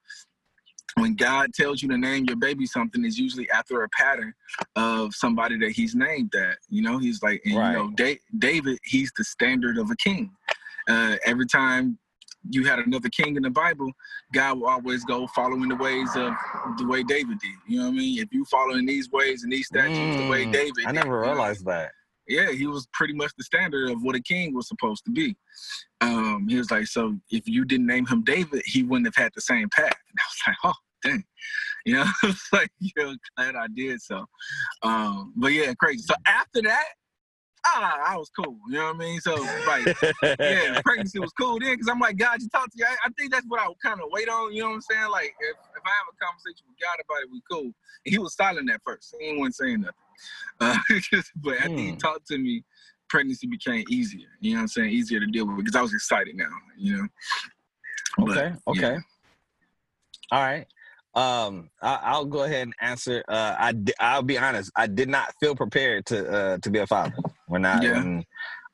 Speaker 4: when God tells you to name your baby something, it's usually after a pattern of somebody that He's named that. You know, He's like, and, right. you know, da- David, he's the standard of a king. Uh, every time you had another king in the Bible, God will always go following the ways of the way David did. You know what I mean? If you follow in these ways and these statutes mm, the way mm, David
Speaker 3: I never
Speaker 4: did,
Speaker 3: realized you know, that.
Speaker 4: Yeah, he was pretty much the standard of what a king was supposed to be. Um, he was like, so if you didn't name him David, he wouldn't have had the same path. And I was like, oh, dang. You know, it's like, you know, glad I did so. Um, but yeah, crazy. So after that, ah, I was cool. You know what I mean? So like, yeah, pregnancy was cool then because I'm like, God, you talk to you. I, I think that's what I would kind of wait on. You know what I'm saying? Like, if, if I have a conversation with God about it, we cool. And he was silent at first. He wasn't saying nothing. Uh, but after he hmm. talked to me, pregnancy became easier. You know what I'm saying? Easier to deal with because I was excited now. You know.
Speaker 3: Okay. But, okay. Yeah. All right. Um, I, will go ahead and answer. Uh, I I'll be honest. I did not feel prepared to uh to be a father when I yeah. when,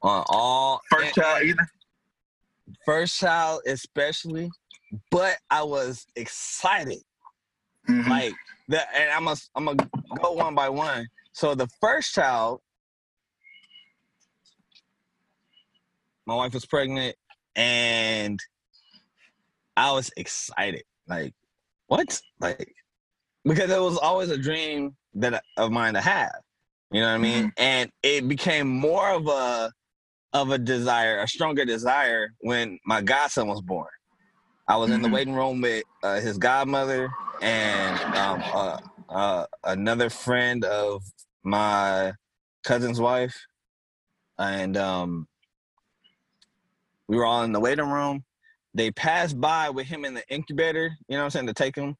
Speaker 3: on all
Speaker 4: first child either.
Speaker 3: First child especially, but I was excited. Mm-hmm. Like the and I'm gonna I'm gonna go one by one. So the first child, my wife was pregnant, and I was excited. Like what? Like, because it was always a dream that of mine to have. You know what I mean? Mm-hmm. And it became more of a of a desire, a stronger desire when my godson was born. I was mm-hmm. in the mm-hmm. waiting room with uh, his godmother and um, uh, uh, another friend of my cousin's wife, and um, we were all in the waiting room they passed by with him in the incubator, you know what I'm saying, to take him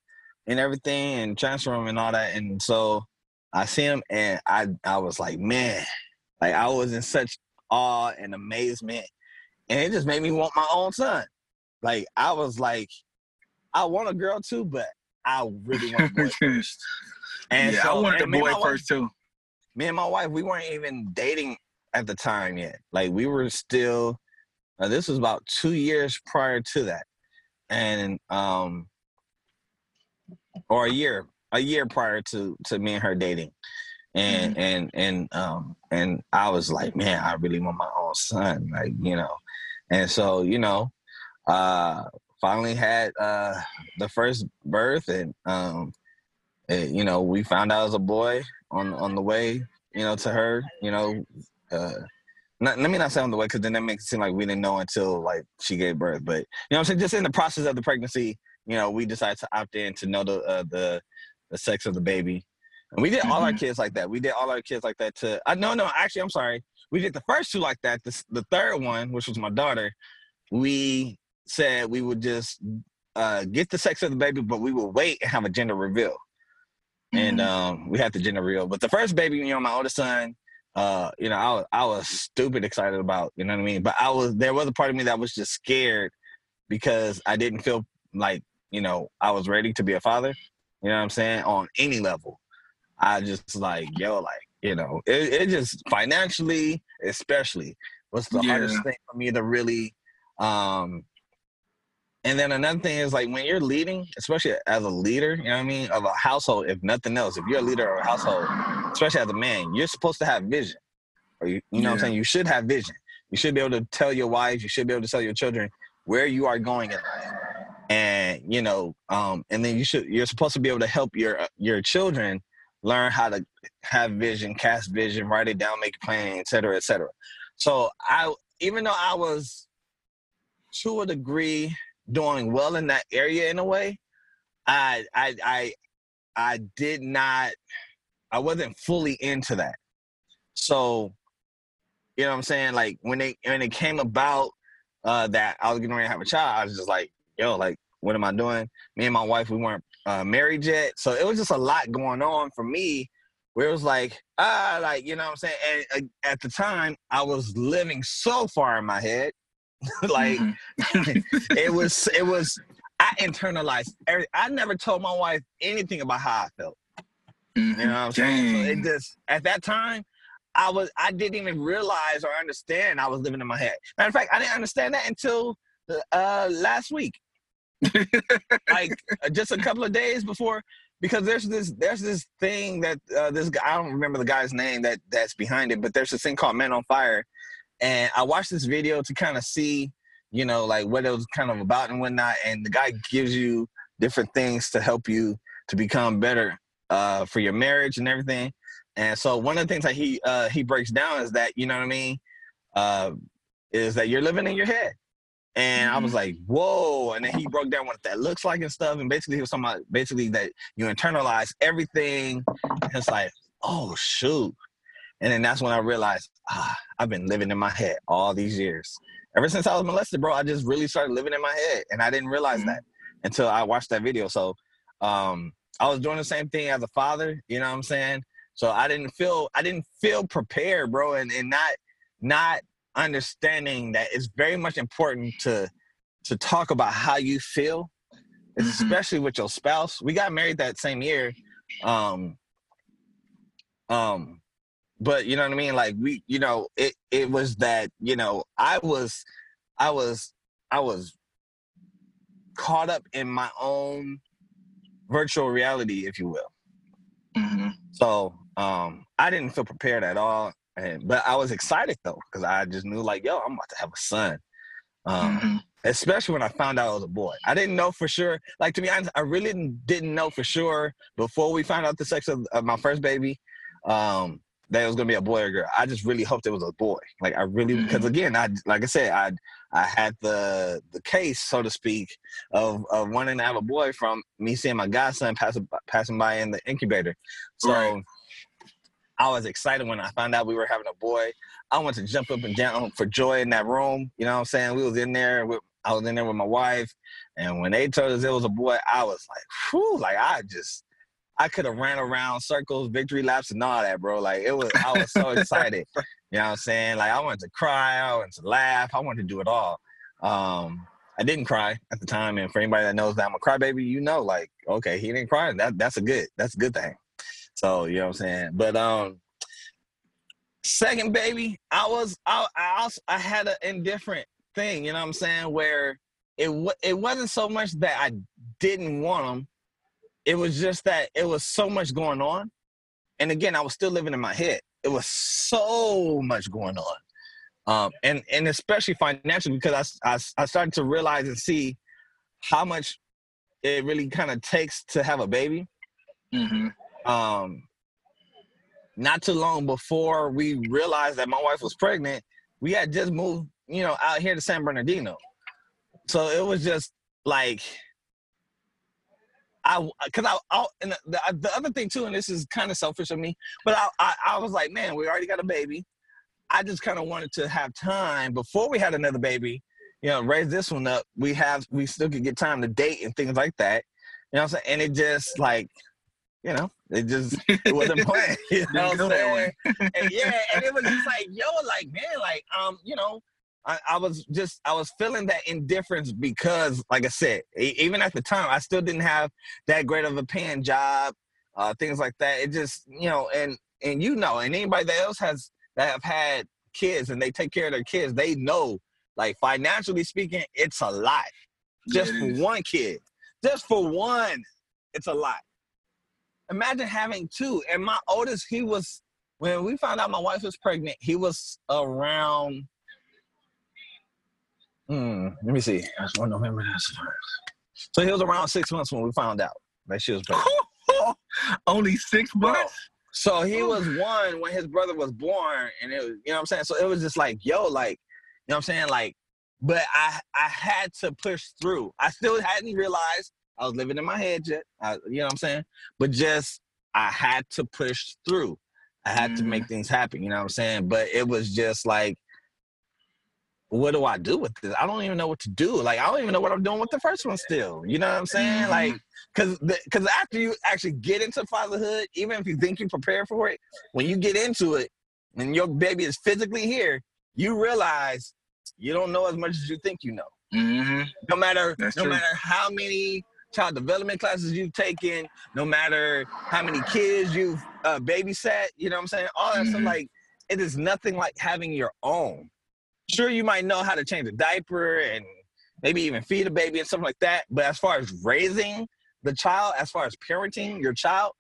Speaker 3: and everything and transfer him and all that. And so I see him and I I was like, man, like I was in such awe and amazement. And it just made me want my own son. Like I was like, I want a girl too, but I really want a boy first.
Speaker 4: And yeah, so, I wanted a boy first wife, too.
Speaker 3: Me and my wife, we weren't even dating at the time yet. Like we were still now, this was about two years prior to that, and um, or a year, a year prior to to me and her dating, and mm-hmm. and and um and I was like, man, I really want my own son, like you know, and so you know, uh, finally had uh the first birth, and um, it, you know, we found out as a boy on on the way, you know, to her, you know, uh not, let me not say on the way because then that makes it seem like we didn't know until like she gave birth. But you know, I'm saying just in the process of the pregnancy, you know, we decided to opt in to know the uh, the the sex of the baby, and we did all our mm-hmm. kids like that. We did all our kids like that. To I uh, no no actually I'm sorry, we did the first two like that. The the third one, which was my daughter, we said we would just uh, get the sex of the baby, but we would wait and have a gender reveal. Mm-hmm. And um, we had the gender reveal. But the first baby, you know, my oldest son, uh, you know, I was I was stupid excited about, you know what I mean? But I was there was a part of me that was just scared because I didn't feel like, you know, I was ready to be a father. You know what I'm saying? On any level. I just like, yo, like, you know, it, it just financially, especially, was the yeah. hardest thing for me to really um and then another thing is like when you're leading, especially as a leader, you know what I mean, of a household, if nothing else, if you're a leader of a household, especially as a man, you're supposed to have vision. Or you, you know what I'm saying? You should have vision. You should be able to tell your wife, you should be able to tell your children where you are going in life. And you know, um, and then you should you're supposed to be able to help your your children learn how to have vision, cast vision, write it down, make a plan, et cetera, et cetera. So I even though I was to a degree doing well in that area in a way, I I I I did not I wasn't fully into that. So you know what I'm saying? Like when they when it came about uh that I was getting ready to have a child, I was just like, yo, like what am I doing? Me and my wife, we weren't uh, married yet. So it was just a lot going on for me where it was like, ah, like, you know what I'm saying? And uh, at the time, I was living so far in my head. like
Speaker 4: Mhm.
Speaker 3: it was, it was, I internalized every, I never told my wife anything about how I felt.
Speaker 4: Mhm.
Speaker 3: You know what I'm saying? So it just, at that time, I was, I didn't even realize or understand I was living in my head. Matter of fact, I didn't understand that until uh, last week like uh, just a couple of days before because there's this there's this thing that uh, this guy I don't remember the guy's name that that's behind it, but there's this thing called Men on Fire, and I watched this video to kind of see you know like what it was kind of about and whatnot, and the guy gives you different things to help you to become better uh, for your marriage and everything, and so one of the things that he uh, he breaks down is that you know what I mean uh, is that you're living in your head. And I was like, whoa. And then he broke down what that looks like and stuff. And basically, he was talking about basically that you internalize everything. And it's like, oh, shoot. And then that's when I realized, ah, I've been living in my head all these years. Ever since I was molested, bro, I just really started living in my head. And I didn't realize
Speaker 4: Mhm.
Speaker 3: that until I watched that video. So um, I was doing the same thing as a father, you know what I'm saying? So I didn't feel I didn't feel prepared, bro, and, and not not understanding that it's very much important to to talk about how you feel,
Speaker 4: Mhm.
Speaker 3: especially with your spouse. We got married that same year. Um um but you know what I mean? Like we, you know, it it was that, you know, I was I was I was caught up in my own virtual reality, if you will.
Speaker 4: Mhm.
Speaker 3: So um, I didn't feel prepared at all, and but I was excited though because I just knew like, yo, I'm about to have a son. Um,
Speaker 4: Mhm.
Speaker 3: Especially when I found out it was a boy. I didn't know for sure. Like to be honest, I really didn't, didn't know for sure before we found out the sex of, of my first baby um, that it was gonna be a boy or girl. I just really hoped it was a boy. Like I really because mm-hmm. again, I like I said, I I had the the case, so to speak, of of wanting to have a boy from me seeing my godson passing passing by in the incubator. So
Speaker 4: Right.
Speaker 3: I was excited when I found out we were having a boy. I wanted to jump up and down for joy in that room. You know what I'm saying? We was in there with I was in there with my wife, and when they told us it was a boy, I was like, whew, like I just I could have ran around circles, victory laps, and all that, bro. Like it was, I was so excited. You know what I'm saying? Like I wanted to cry, I wanted to laugh, I wanted to do it all. Um, I didn't cry at the time, and for anybody that knows that I'm a crybaby, you know, like okay, he didn't cry. That that's a good, that's a good thing. So you know what I'm saying. But um, second baby, I was, I, I also, I had an indifferent thing. You know what I'm saying? Where it it wasn't so much that I didn't want him it was just that it was so much going on. And again i was still living in my head. It was so much going on. Um, and and especially financially because I, I, I started to realize and see how much it really kind of takes to have a baby.
Speaker 4: Mhm.
Speaker 3: um, not too long before we realized that my wife was pregnant we had just moved you know out here to san bernardino. So it was just like I because I, I and the, the, the other thing too, and this is kind of selfish of me, but I, I I was like, man, we already got a baby. I just kind of wanted to have time before we had another baby, you know, raise this one up. We have we still could get time to date and things like that. You know what I'm saying? And it just like, you know, it just it wasn't planned. You know what I'm
Speaker 4: Didn't go that
Speaker 3: saying? And yeah, and it was just like, yo, like man, like um, you know, I, I was just I was feeling that indifference because, like I said, even at the time, I still didn't have that great of a paying job, uh, things like that. It just you know, and and you know, and anybody that else has that have had kids and they take care of their kids, they know, like financially speaking, it's a lot. just for one kid. Just for one, it's a lot. Imagine having two. And my oldest, he was when we found out my wife was pregnant. He was around. Hmm, let me see. That's one November. That's so he was around six months when we found out that she was pregnant.
Speaker 4: Only six months.
Speaker 3: So he was one when his brother was born, and it was, you know what I'm saying? So it was just like, yo, like, you know what I'm saying? Like, but I I had to push through. I still hadn't realized I was living in my head yet. I, you know what I'm saying? But just I had to push through. I had to make things happen, you know what I'm saying? But it was just like, what do I do with this? I don't even know what to do. Like, I don't even know what I'm doing with the first one still. You know what I'm saying?
Speaker 4: Mhm.
Speaker 3: Like, because the, because after you actually get into fatherhood, even if you think you prepare for it, when you get into it and your baby is physically here, you realize you don't know as much as you think you know.
Speaker 4: Mm-hmm.
Speaker 3: No matter
Speaker 4: That's
Speaker 3: no
Speaker 4: true.
Speaker 3: matter how many child development classes you've taken, no matter how many kids you've uh, babysat, you know what I'm saying? All that stuff,
Speaker 4: Mhm.
Speaker 3: like it is nothing like having your own. Sure, you might know how to change a diaper and maybe even feed a baby and stuff like that. But as far as raising the child, as far as parenting your child,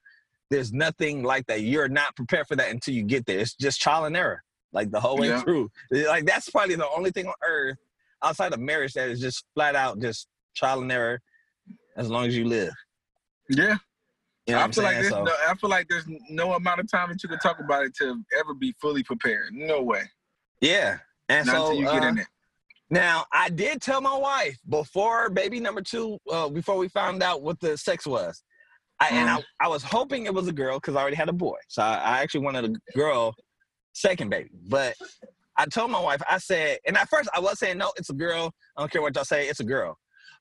Speaker 3: there's nothing like that. You're not prepared for that until you get there. It's just trial and error, like the whole way
Speaker 4: Yeah.
Speaker 3: through. Like that's probably the only thing on earth outside of marriage that is just flat out just trial and error as long as you live.
Speaker 4: Yeah.
Speaker 3: You know
Speaker 4: I feel like there's
Speaker 3: So,
Speaker 4: no, I feel like there's no amount of time that you can talk about it to ever be fully prepared. No way.
Speaker 3: yeah. And
Speaker 4: Not
Speaker 3: so
Speaker 4: until you get
Speaker 3: uh,
Speaker 4: in it.
Speaker 3: Now, I did tell my wife before baby number two, uh, before we found out what the sex was. I, And I, I was hoping it was a girl because I already had a boy. So I, I actually wanted a girl second baby. But I told my wife, I said, and at first I was saying, no, it's a girl. I don't care what y'all say, it's a girl.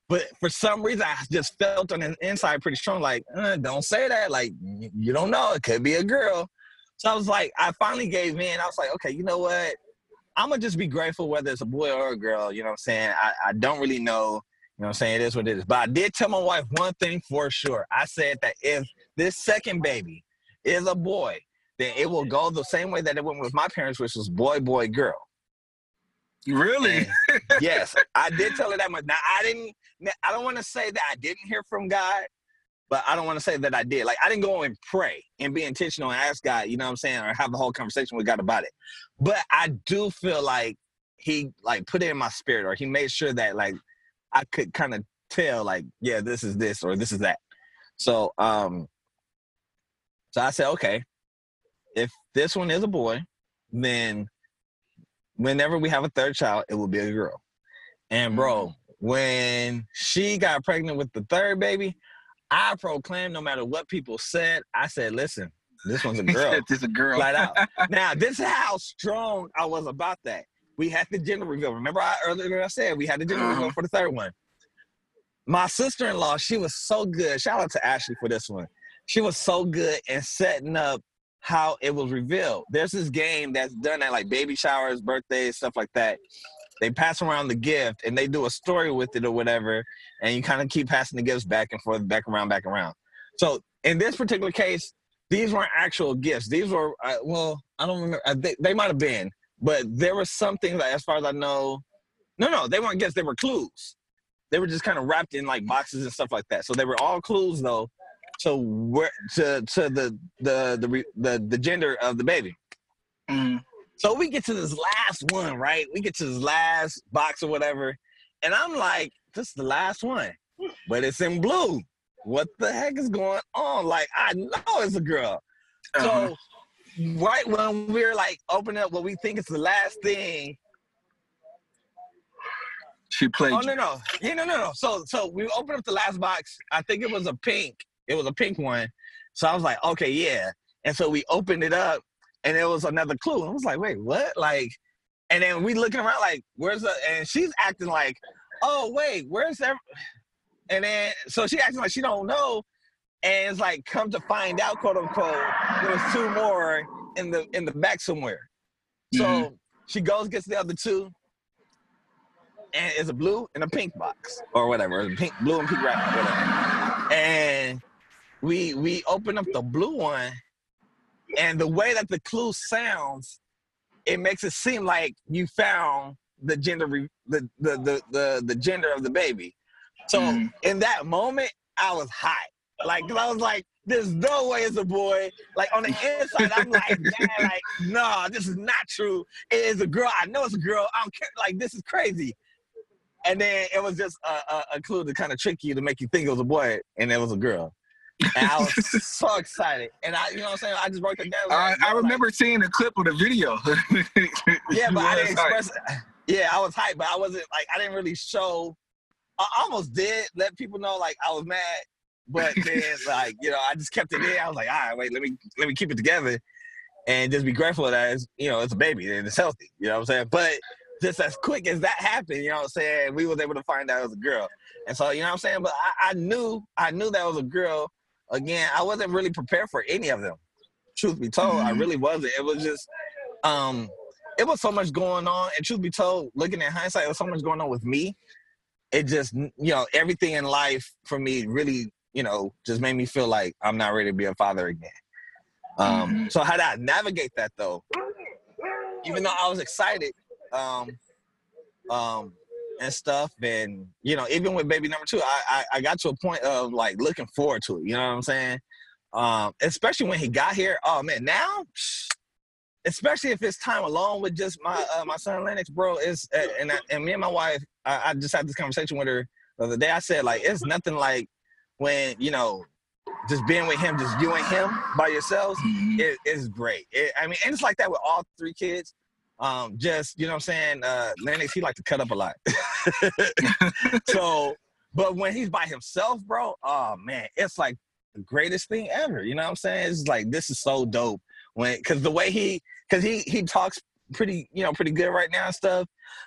Speaker 3: But for some reason, I just felt on the inside pretty strong, like, uh, don't say that. Like, you don't know. It could be a girl. So I was like, I finally gave in. I was like, okay, you know what? I'm gonna just be grateful whether it's a boy or a girl. You know what I'm saying? I, I don't really know. You know what I'm saying? It is what it is. But I did tell my wife one thing for sure. I said that if this second baby is a boy, then it will go the same way that it went with my parents, which was boy, boy, girl.
Speaker 4: Really?
Speaker 3: Yes, I did tell her that much. Now I didn't. I don't want to say that I didn't hear from God, but I don't want to say that I did. Like I didn't go and pray and be intentional and ask God. You know what I'm saying, or have the whole conversation with God about it. But I do feel like He like put it in my spirit, or He made sure that like I could kind of tell, like, yeah, this is this or this is that. So, um, so I said, okay, if this one is a boy, then whenever we have a third child, it will be a girl. And bro, when she got pregnant with the third baby, I proclaimed no matter what people said, I said, listen, this one's a girl.
Speaker 4: this a girl.
Speaker 3: flat out. now, this is how strong I was about that. We had the gender reveal. Remember I earlier I said we had the gender reveal
Speaker 4: Uh-huh.
Speaker 3: for the third one. My sister-in-law, she was so good. Shout out to Ashley for this one. She was so good in setting up how it was revealed. There's this game that's done at like baby showers, birthdays, stuff like that. They pass around the gift and they do a story with it or whatever, and you kind of keep passing the gifts back and forth, back around, back around. So in this particular case, these weren't actual gifts. These were uh, well, I don't remember. I think they might have been, but there was something that, as far as I know, no, no, they weren't gifts. They were clues. They were just kind of wrapped in like boxes and stuff like that. So they were all clues though to where to to the the the the, the gender of the baby.
Speaker 4: Mhm.
Speaker 3: So we get to this last one, right? We get to this last box or whatever, and I'm like, this is the last one, but it's in blue. What the heck is going on? Like, I know it's a girl.
Speaker 4: Uh-huh.
Speaker 3: So right when we're like opening up what we think is the last thing.
Speaker 4: she played.
Speaker 3: Oh no no yeah no no no. So so we opened up the last box. I think it was a pink. It was a pink one. So I was like, okay, yeah. And so we opened it up, and it was another clue. I was like, wait, what? Like, and then we looking around like, where's the? And she's acting like, oh wait, where's that? And then so she acting like she don't know, and it's like, come to find out, quote unquote, there was two more in the in the back somewhere. So
Speaker 4: Mhm.
Speaker 3: she goes gets the other two, and it's a blue and a pink box or whatever, it's pink, blue and pink wrap, whatever. And we we open up the blue one, and the way that the clue sounds, it makes it seem like you found the gender re- the, the the the the gender of the baby. So
Speaker 4: Mhm.
Speaker 3: in that moment, I was hot. Like, I was like, there's no way it's a boy. Like on the inside, I'm like, man, like, no, this is not true. It is a girl. I know it's a girl. I don't care. Like, this is crazy. And then it was just a, a, a clue to kind of trick you to make you think it was a boy, and it was a girl. And I was so excited. And I, you know what I'm saying? I just broke it down.
Speaker 4: I,
Speaker 3: Like,
Speaker 4: I
Speaker 3: like,
Speaker 4: remember seeing a clip of the video.
Speaker 3: yeah, but I didn't
Speaker 4: like-
Speaker 3: express. Yeah, I was hyped, but I wasn't like I didn't really show. I almost did let people know like I was mad, but then like you know I just kept it in. I was like, all right, wait, let me let me keep it together, and just be grateful that it's you know it's a baby and it's healthy. You know what I'm saying? But just as quick as that happened, you know what I'm saying, we was able to find out it was a girl, and so you know what I'm saying. But I, I knew I knew that was a girl. Again, I wasn't really prepared for any of them. Truth be told, I
Speaker 4: Mhm.
Speaker 3: really wasn't. It was just um it was so much going on and truth be told looking at hindsight it was so much going on with me it just you know everything in life for me really you know just made me feel like i'm not ready to be a father again um
Speaker 4: Mhm.
Speaker 3: so how did i navigate that though even though i was excited um um and stuff and you know even with baby number two I, I i got to a point of like looking forward to it you know what i'm saying um especially when he got here oh man now especially if it's time alone with just my uh, my son Lennox, bro. Is and I, and me and my wife, I, I just had this conversation with her the other day. I said like, it's nothing like when you know, just being with him, just you and him by yourselves.
Speaker 4: Mhm.
Speaker 3: It is great. It, I mean, and it's like that with all three kids. Um, just you know what I'm saying. Uh, Lennox, he like to cut up a lot. so, but when he's by himself, bro, oh man, it's like the greatest thing ever. You know what I'm saying? It's like this is so dope when because the way he because he he talks pretty you know pretty good right now and stuff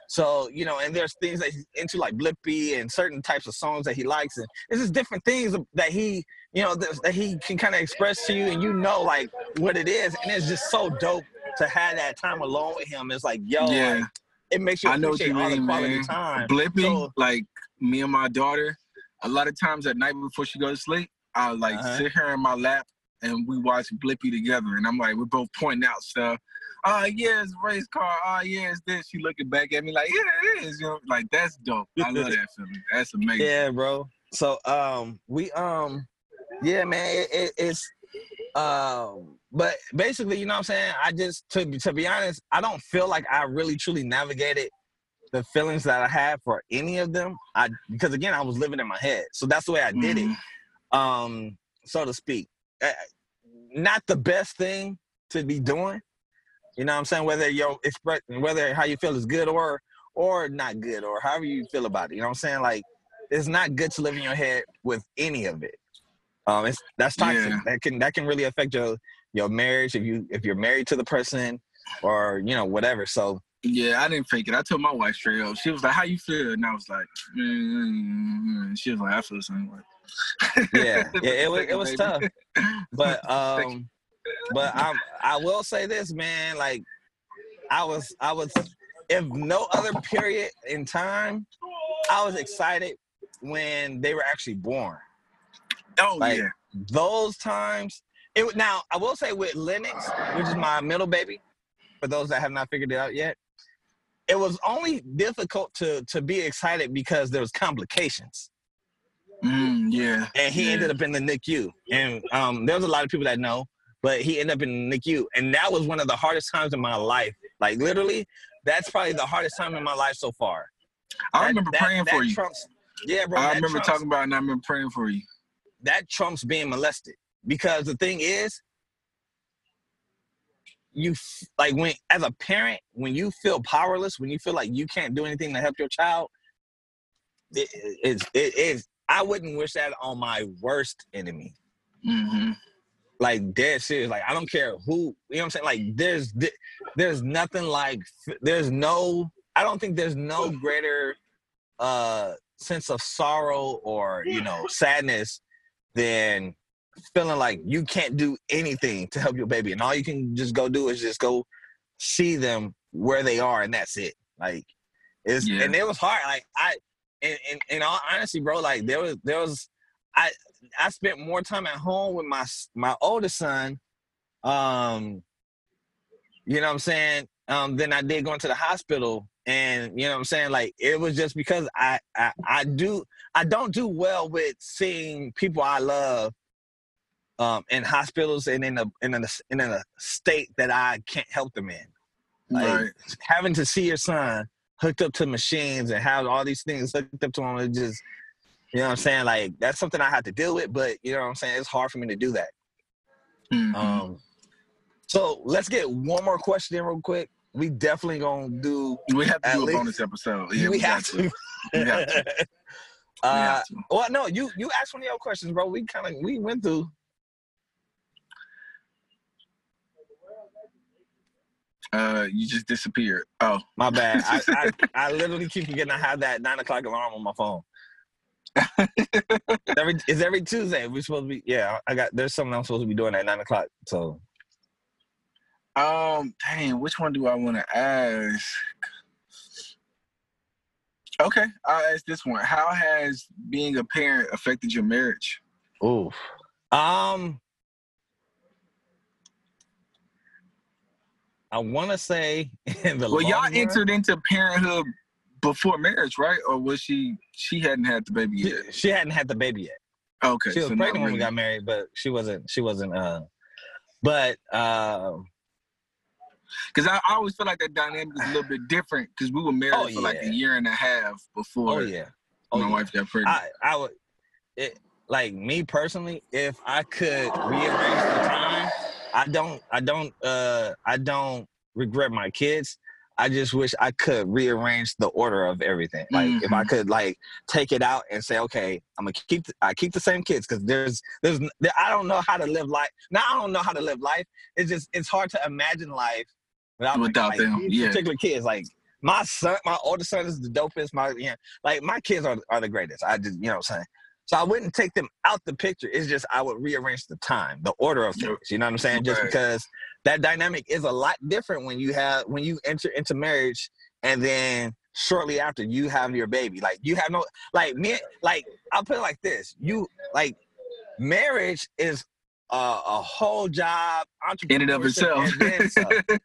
Speaker 3: so you know and there's things that he's into like Blippi and certain types of songs that he likes and it's just different things that he you know that, that he can kind of express to you and you know like what it is and it's just so dope to have that time alone with him it's like yo
Speaker 4: yeah,
Speaker 3: like, it makes you
Speaker 4: I know what you
Speaker 3: all the
Speaker 4: mean,
Speaker 3: quality
Speaker 4: man.
Speaker 3: time
Speaker 4: Blippi,
Speaker 3: So-
Speaker 4: like me and my daughter, a lot of times at night before she goes to sleep, I like
Speaker 3: Uh-huh.
Speaker 4: sit her in my lap and we watch Blippi together. And I'm like, we're both pointing out stuff. Oh yeah, it's a race car. Oh yeah, it's this. She looking back at me like, yeah, it is. You know, like that's dope. I love that feeling. That's amazing.
Speaker 3: Yeah, bro. So um we um yeah, man, it, it, it's um but basically, you know what I'm saying? I just to be to be honest, I don't feel like I really truly navigated the feelings that I had for any of them. I because again, I was living in my head. So that's the way I did
Speaker 4: Mhm.
Speaker 3: it. Um so to speak. Uh, not the best thing to be doing. You know what I'm saying? Whether your express whether how you feel is good or or not good or however you feel about it. You know what I'm saying? Like it's not good to live in your head with any of it. Um, it's that's toxic.
Speaker 4: Yeah.
Speaker 3: That can that can really affect your your marriage if you if you're married to the person or you know whatever. So
Speaker 4: Yeah, I didn't fake it. I told my wife straight up. She was like, "How you feel?" And I was like, mm She was like, "I feel the same way."
Speaker 3: yeah, yeah, it was it was tough. But um, but I I will say this, man. Like I was I was if no other period in time, I was excited when they were actually born.
Speaker 4: Oh
Speaker 3: Like,
Speaker 4: yeah.
Speaker 3: those times it would now i will say with lennox which is my middle baby for those that have not figured it out yet it was only difficult to to be excited because there was complications
Speaker 4: Mm, yeah.
Speaker 3: and he
Speaker 4: yeah.
Speaker 3: ended up in the nicu and um there's a lot of people that know but he ended up in the nicu and that was one of the hardest times in my life like literally that's probably the hardest time in my life so far
Speaker 4: I
Speaker 3: That-
Speaker 4: remember
Speaker 3: that-
Speaker 4: praying
Speaker 3: that
Speaker 4: for you.
Speaker 3: trumps, yeah bro
Speaker 4: I remember
Speaker 3: trumps-
Speaker 4: talking about it and I remember praying for you.
Speaker 3: That trumps being molested. Because the thing is you f- like when as a parent when you feel powerless when you feel like you can't do anything to help your child it is it is i wouldn't wish that on my worst enemy.
Speaker 4: Hmm
Speaker 3: like dead serious. Like i don't care who you know what i'm saying? Like there's there's nothing like there's no i don't think there's no greater uh sense of sorrow or you know sadness than feeling like you can't do anything to help your baby and all you can just go do is just go see them where they are and that's it like it's
Speaker 4: Yeah.
Speaker 3: and it was hard like i in, in, in all honesty bro like there was there was i i spent more time at home with my my oldest son um you know what i'm saying um, than I did going to the hospital. And you know what I'm saying? Like it was just because I, I I do I don't do well with seeing people I love um, in hospitals and in a in a in a state that I can't help them in. Like
Speaker 4: right.
Speaker 3: having to see your son hooked up to machines and have all these things hooked up to him, it just you know what I'm saying? Like that's something I have to deal with, but you know what I'm saying? It's hard for me to do that.
Speaker 4: Mhm.
Speaker 3: Um, so let's get one more question in real quick. We definitely gonna do.
Speaker 4: we have to do a
Speaker 3: least-
Speaker 4: bonus episode. Yeah,
Speaker 3: we,
Speaker 4: got
Speaker 3: have to.
Speaker 4: We have to.
Speaker 3: Uh, well, no, you you asked one of your questions, bro. We kind of we went through.
Speaker 4: Uh, you just disappeared. Oh,
Speaker 3: My bad. I, I I literally keep forgetting I have that nine o'clock alarm on my phone. It's every it's every Tuesday. We're supposed to be. Yeah, I got. There's something I'm supposed to be doing at nine o'clock. So
Speaker 4: um, dang, which one do I want to ask? Okay, I'll ask this one. How has being a parent affected your marriage?
Speaker 3: Oof. Um, I want to say in the
Speaker 4: Well, y'all
Speaker 3: run-
Speaker 4: entered into parenthood before marriage, right? Or was she she hadn't had the baby yet?
Speaker 3: she hadn't had the baby yet.
Speaker 4: Okay,
Speaker 3: She was
Speaker 4: so not
Speaker 3: pregnant when we got married, but she wasn't. She wasn't. Uh, but um,
Speaker 4: Because I, I always feel like that dynamic is a little bit different because we were married
Speaker 3: Oh,
Speaker 4: for like a year and a half before
Speaker 3: oh yeah, oh
Speaker 4: my
Speaker 3: yeah.
Speaker 4: wife got pregnant.
Speaker 3: I I would it like me personally. If I could rearrange the time, I don't. I don't. Uh, I don't regret my kids. I just wish I could rearrange the order of everything. Like if I
Speaker 4: Mhm.
Speaker 3: could like take it out and say, okay, I'm gonna keep the, I keep the same kids because there's there's there, I don't know how to live life. Now I don't know how to live life. It's just it's hard to imagine life without
Speaker 4: Without
Speaker 3: like,
Speaker 4: them,
Speaker 3: these
Speaker 4: yeah.
Speaker 3: particular kids. Like my son, my older son is the dopest. My yeah, like my kids are are the greatest. I just you know what I'm saying. So I wouldn't take them out the picture. It's just I would rearrange the time, the order of things. You know what I'm saying? Just because that dynamic is a lot different when you have when you enter into marriage and then shortly after you have your baby. Like you have no like me like I'll put it like this. You like marriage is a, a whole job
Speaker 4: in and of itself.
Speaker 3: and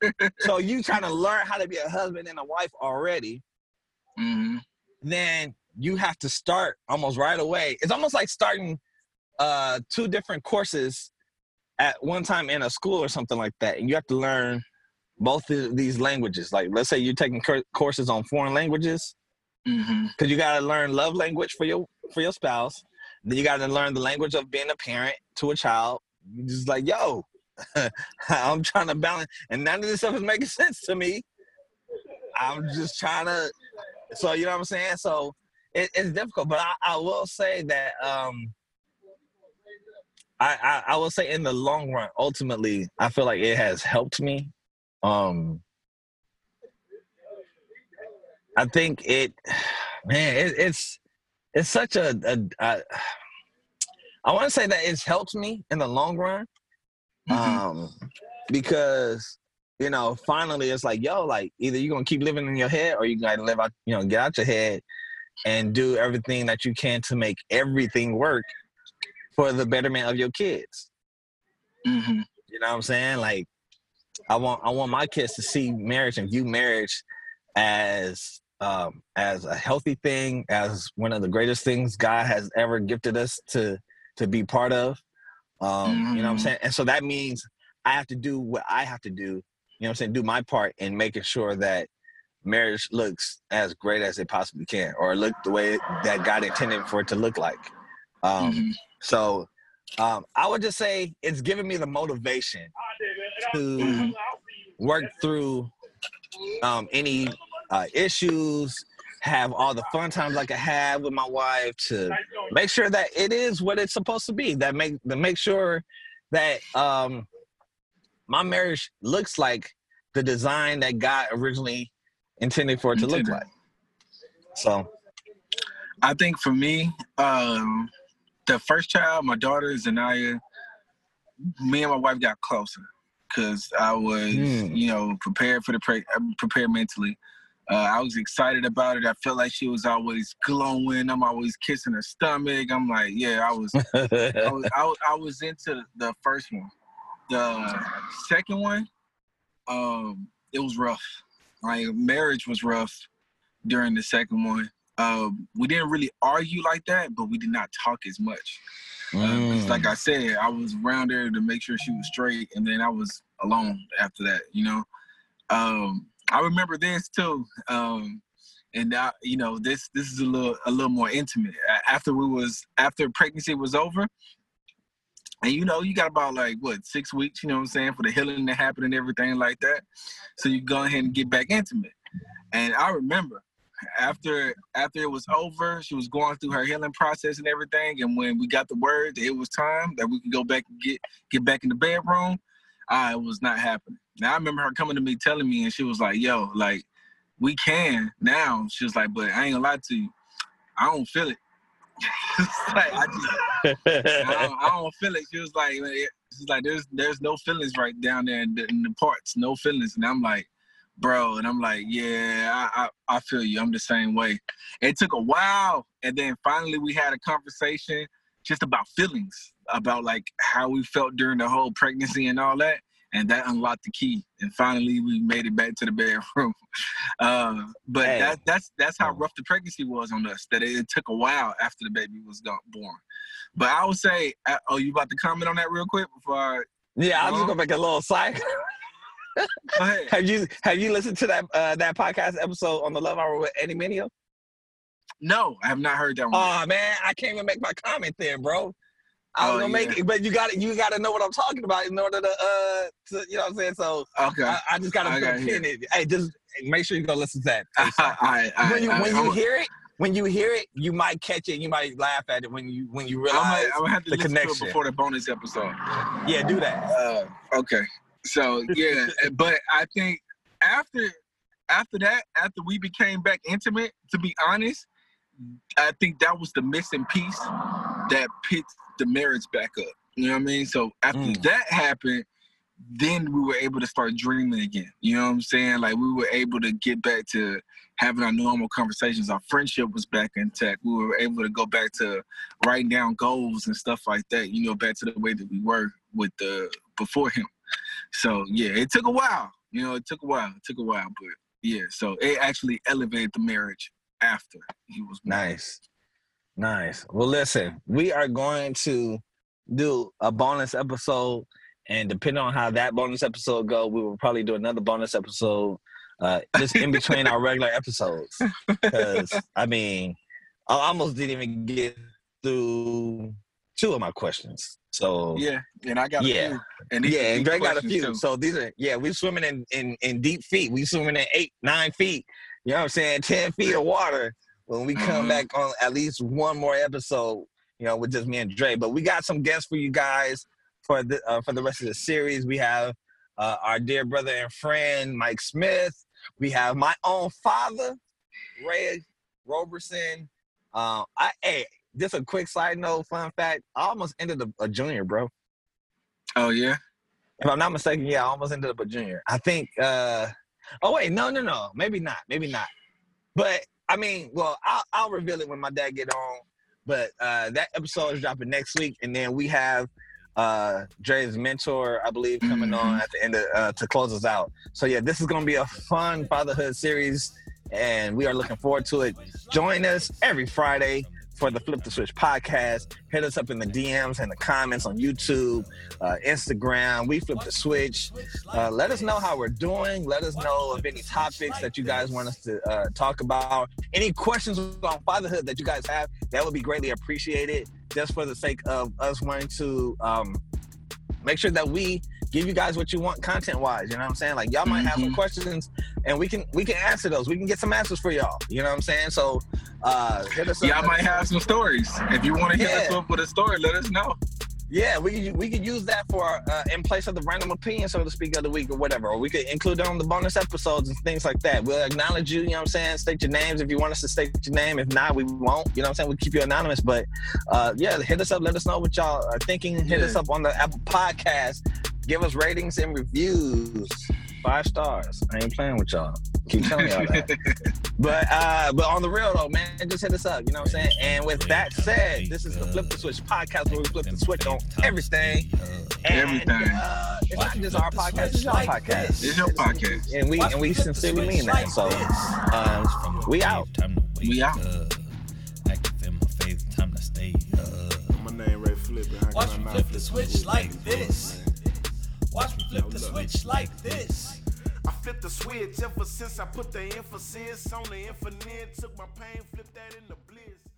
Speaker 3: so you trying to learn how to be a husband and a wife already
Speaker 4: hmm
Speaker 3: then you have to start almost right away. It's almost like starting uh, two different courses at one time in a school or something like that, and you have to learn both of these languages. Like, let's say you're taking cur- courses on foreign languages, because you got to learn love language for your for your spouse. Then you got to learn the language of being a parent to a child. You just like, yo, I'm trying to balance, and none of this stuff is making sense to me. I'm just trying to, so you know what I'm saying. So it, it's difficult, but I, I will say that um, I, I I will say in the long run, ultimately, I feel like it has helped me. Um, I think it, man, it, it's it's such a, a, a I want to say that it's helped me in the long run,
Speaker 4: Mhm.
Speaker 3: um, because you know, finally, it's like, yo, like either you're gonna keep living in your head or you gotta live out, you know, get out your head and do everything that you can to make everything work for the betterment of your kids.
Speaker 4: hmm
Speaker 3: You know what I'm saying? Like, I want I want my kids to see marriage and view marriage as um, as a healthy thing, as one of the greatest things God has ever gifted us to to be part of. Um, You know what I'm
Speaker 4: Mhm.
Speaker 3: saying? And so that means I have to do what I have to do. You know what I'm saying? Do my part in making sure that marriage looks as great as it possibly can, or look the way that God intended for it to look like. Um,
Speaker 4: Mhm.
Speaker 3: so um, I would just say it's giving me the motivation to work through um, any uh, issues, have all the fun times I can have with my wife, to make sure that it is what it's supposed to be. That make to make sure that um, my marriage looks like the design that God originally intended for it to look like. So
Speaker 4: I think for me, um, the first child, my daughter Zanaya, me and my wife got closer because I was,
Speaker 3: Hmm.
Speaker 4: you know, prepared for the pre- uh, prepared mentally. Uh, I was excited about it. I felt like she was always glowing. I'm always kissing her stomach. I'm like, yeah, I was, I was, I was, I was into the first one. The second one, um, it was rough. Like marriage was rough during the second one. Um, we didn't really argue like that, but we did not talk as much. Uh, 'cause like I said, I was around there to make sure she was straight, and then I was alone after that. You know, um, I remember this too, um, and I, you know, this this is a little a little more intimate. After we was after pregnancy was over, and you know, you got about like what six weeks, you know what I'm saying, for the healing to happen and everything like that. So you go ahead and get back intimate. And I remember after after it was over, she was going through her healing process and everything. And when we got the word that it was time that we could go back and get get back in the bedroom, I was not happening. Now I remember her coming to me telling me, and she was like, "Yo, like we can now." She was like, "But I ain't gonna lie to you, I don't feel it." Like I just I don't, I don't feel it. She was like, she's like, there's there's no feelings right down there in the, in the parts, no feelings. And I'm like, bro, and I'm like, yeah, I, I I feel you. I'm the same way. It took a while, and then finally we had a conversation just about feelings, about like how we felt during the whole pregnancy and all that. And that unlocked the key, and finally we made it back to the bedroom. Uh, but
Speaker 3: Hey.
Speaker 4: that, that's that's how
Speaker 3: Oh.
Speaker 4: rough the pregnancy was on us. That it, it took a while after the baby was go- born. But I would say, uh, oh, you about to comment on that real quick before I
Speaker 3: yeah, I'll just go make a little side. have you have you listened to that uh, that podcast episode on the Love Hour with Eddie Minio?
Speaker 4: No, I have not heard that one.
Speaker 3: Oh man, I can't even make my comment then, bro. I was
Speaker 4: Oh,
Speaker 3: gonna make
Speaker 4: yeah.
Speaker 3: it, but you got to you got to know what I'm talking about in order to uh, to, you know what I'm saying. So
Speaker 4: okay.
Speaker 3: I, I just gotta
Speaker 4: I gotta
Speaker 3: pin in it. Hey, just make sure you go listen to that.
Speaker 4: I, I, I,
Speaker 3: when you
Speaker 4: I,
Speaker 3: when
Speaker 4: I'm,
Speaker 3: you hear it, when you hear it, you might catch it. You might laugh at it when you when you realize.
Speaker 4: I'm gonna have to
Speaker 3: the
Speaker 4: listen to before the bonus episode.
Speaker 3: yeah, do that.
Speaker 4: Uh, okay. So yeah, but I think after after that, after we became back intimate, to be honest, I think that was the missing piece that picked the marriage back up. You know what I mean? So after
Speaker 3: Mm.
Speaker 4: that happened, then we were able to start dreaming again. You know what I'm saying? Like we were able to get back to having our normal conversations. Our friendship was back intact. We were able to go back to writing down goals and stuff like that. You know, back to the way that we were with the before him. So yeah, it took a while. You know, it took a while. It took a while, but yeah. So it actually elevated the marriage after he was born.
Speaker 3: Nice, nice. Well, listen, we are going to do a bonus episode, and depending on how that bonus episode go, we will probably do another bonus episode uh, just in between our regular episodes. Because I mean, I almost didn't even get through two of my questions. So
Speaker 4: Yeah, and I got a
Speaker 3: Yeah.
Speaker 4: few. And
Speaker 3: yeah, and Dre got a few.
Speaker 4: too.
Speaker 3: So these are yeah, we're swimming in, in in deep feet. We swimming in eight, nine feet. You know what I'm saying? Ten feet of water. When we come
Speaker 4: Mhm.
Speaker 3: back on at least one more episode, you know, with just me and Dre. But we got some guests for you guys for the uh, for the rest of the series. We have uh, our dear brother and friend Mike Smith. We have my own father, Ray Roberson. Uh, I hey, just a quick side note, fun fact. I almost ended a, a junior, bro.
Speaker 4: Oh yeah.
Speaker 3: If I'm not mistaken, yeah, I almost ended up a junior. I think. uh Oh wait, no, no, no, maybe not, maybe not. But I mean, well, I'll, I'll reveal it when my dad get on. But uh that episode is dropping next week, and then we have uh Dre's mentor, I believe, coming on at the end of, uh, to close us out. So yeah, this is gonna be a fun fatherhood series, and we are looking forward to it. Join us every Friday for the Flip the Switch podcast. Hit us up in the DMs and the comments on YouTube, uh, Instagram. We flip the switch. Uh, let us know how we're doing. Let us know of any topics that you guys want us to uh, talk about. Any questions on fatherhood that you guys have, that would be greatly appreciated. Just for the sake of us wanting to um, make sure that we give you guys what you want content wise. You know what I'm saying? Like y'all might have some
Speaker 4: Mhm.
Speaker 3: questions, and we can we can answer those. We can get some answers for y'all. You know what I'm saying? So uh, hit us up.
Speaker 4: Y'all might have some stories. If you want to hit us up with a story, let us know.
Speaker 3: Yeah, we could we could use that for uh, in place of the random opinion, so to speak, of the week or whatever. Or we could include it on the bonus episodes and things like that. We'll acknowledge you. You know what I'm saying? State your names if you want us to state your name. If not, we won't. You know what I'm saying? We'll keep you anonymous. But uh, yeah, hit us up. Let us know what y'all are thinking. Hit
Speaker 4: Yeah.
Speaker 3: us up on the Apple Podcast. Give us ratings and reviews. Five stars. I ain't playing with y'all. Keep telling y'all that. but uh, but on the real though, man, just hit us up. You know what I'm saying? And with that said, this is the Flip the Switch podcast where we flip the switch on everything.
Speaker 4: everything.
Speaker 3: Uh, it's not just our podcast, it's your podcast.
Speaker 4: It's your podcast.
Speaker 3: And we and we sincerely mean that. So um, we out.
Speaker 4: We out.
Speaker 2: My
Speaker 5: name Ray Flip.
Speaker 1: Watch me flip the switch like this. Watch me flip the switch like this.
Speaker 5: I flipped the switch ever since I put the emphasis on the infinite. Took my pain, flipped that into bliss.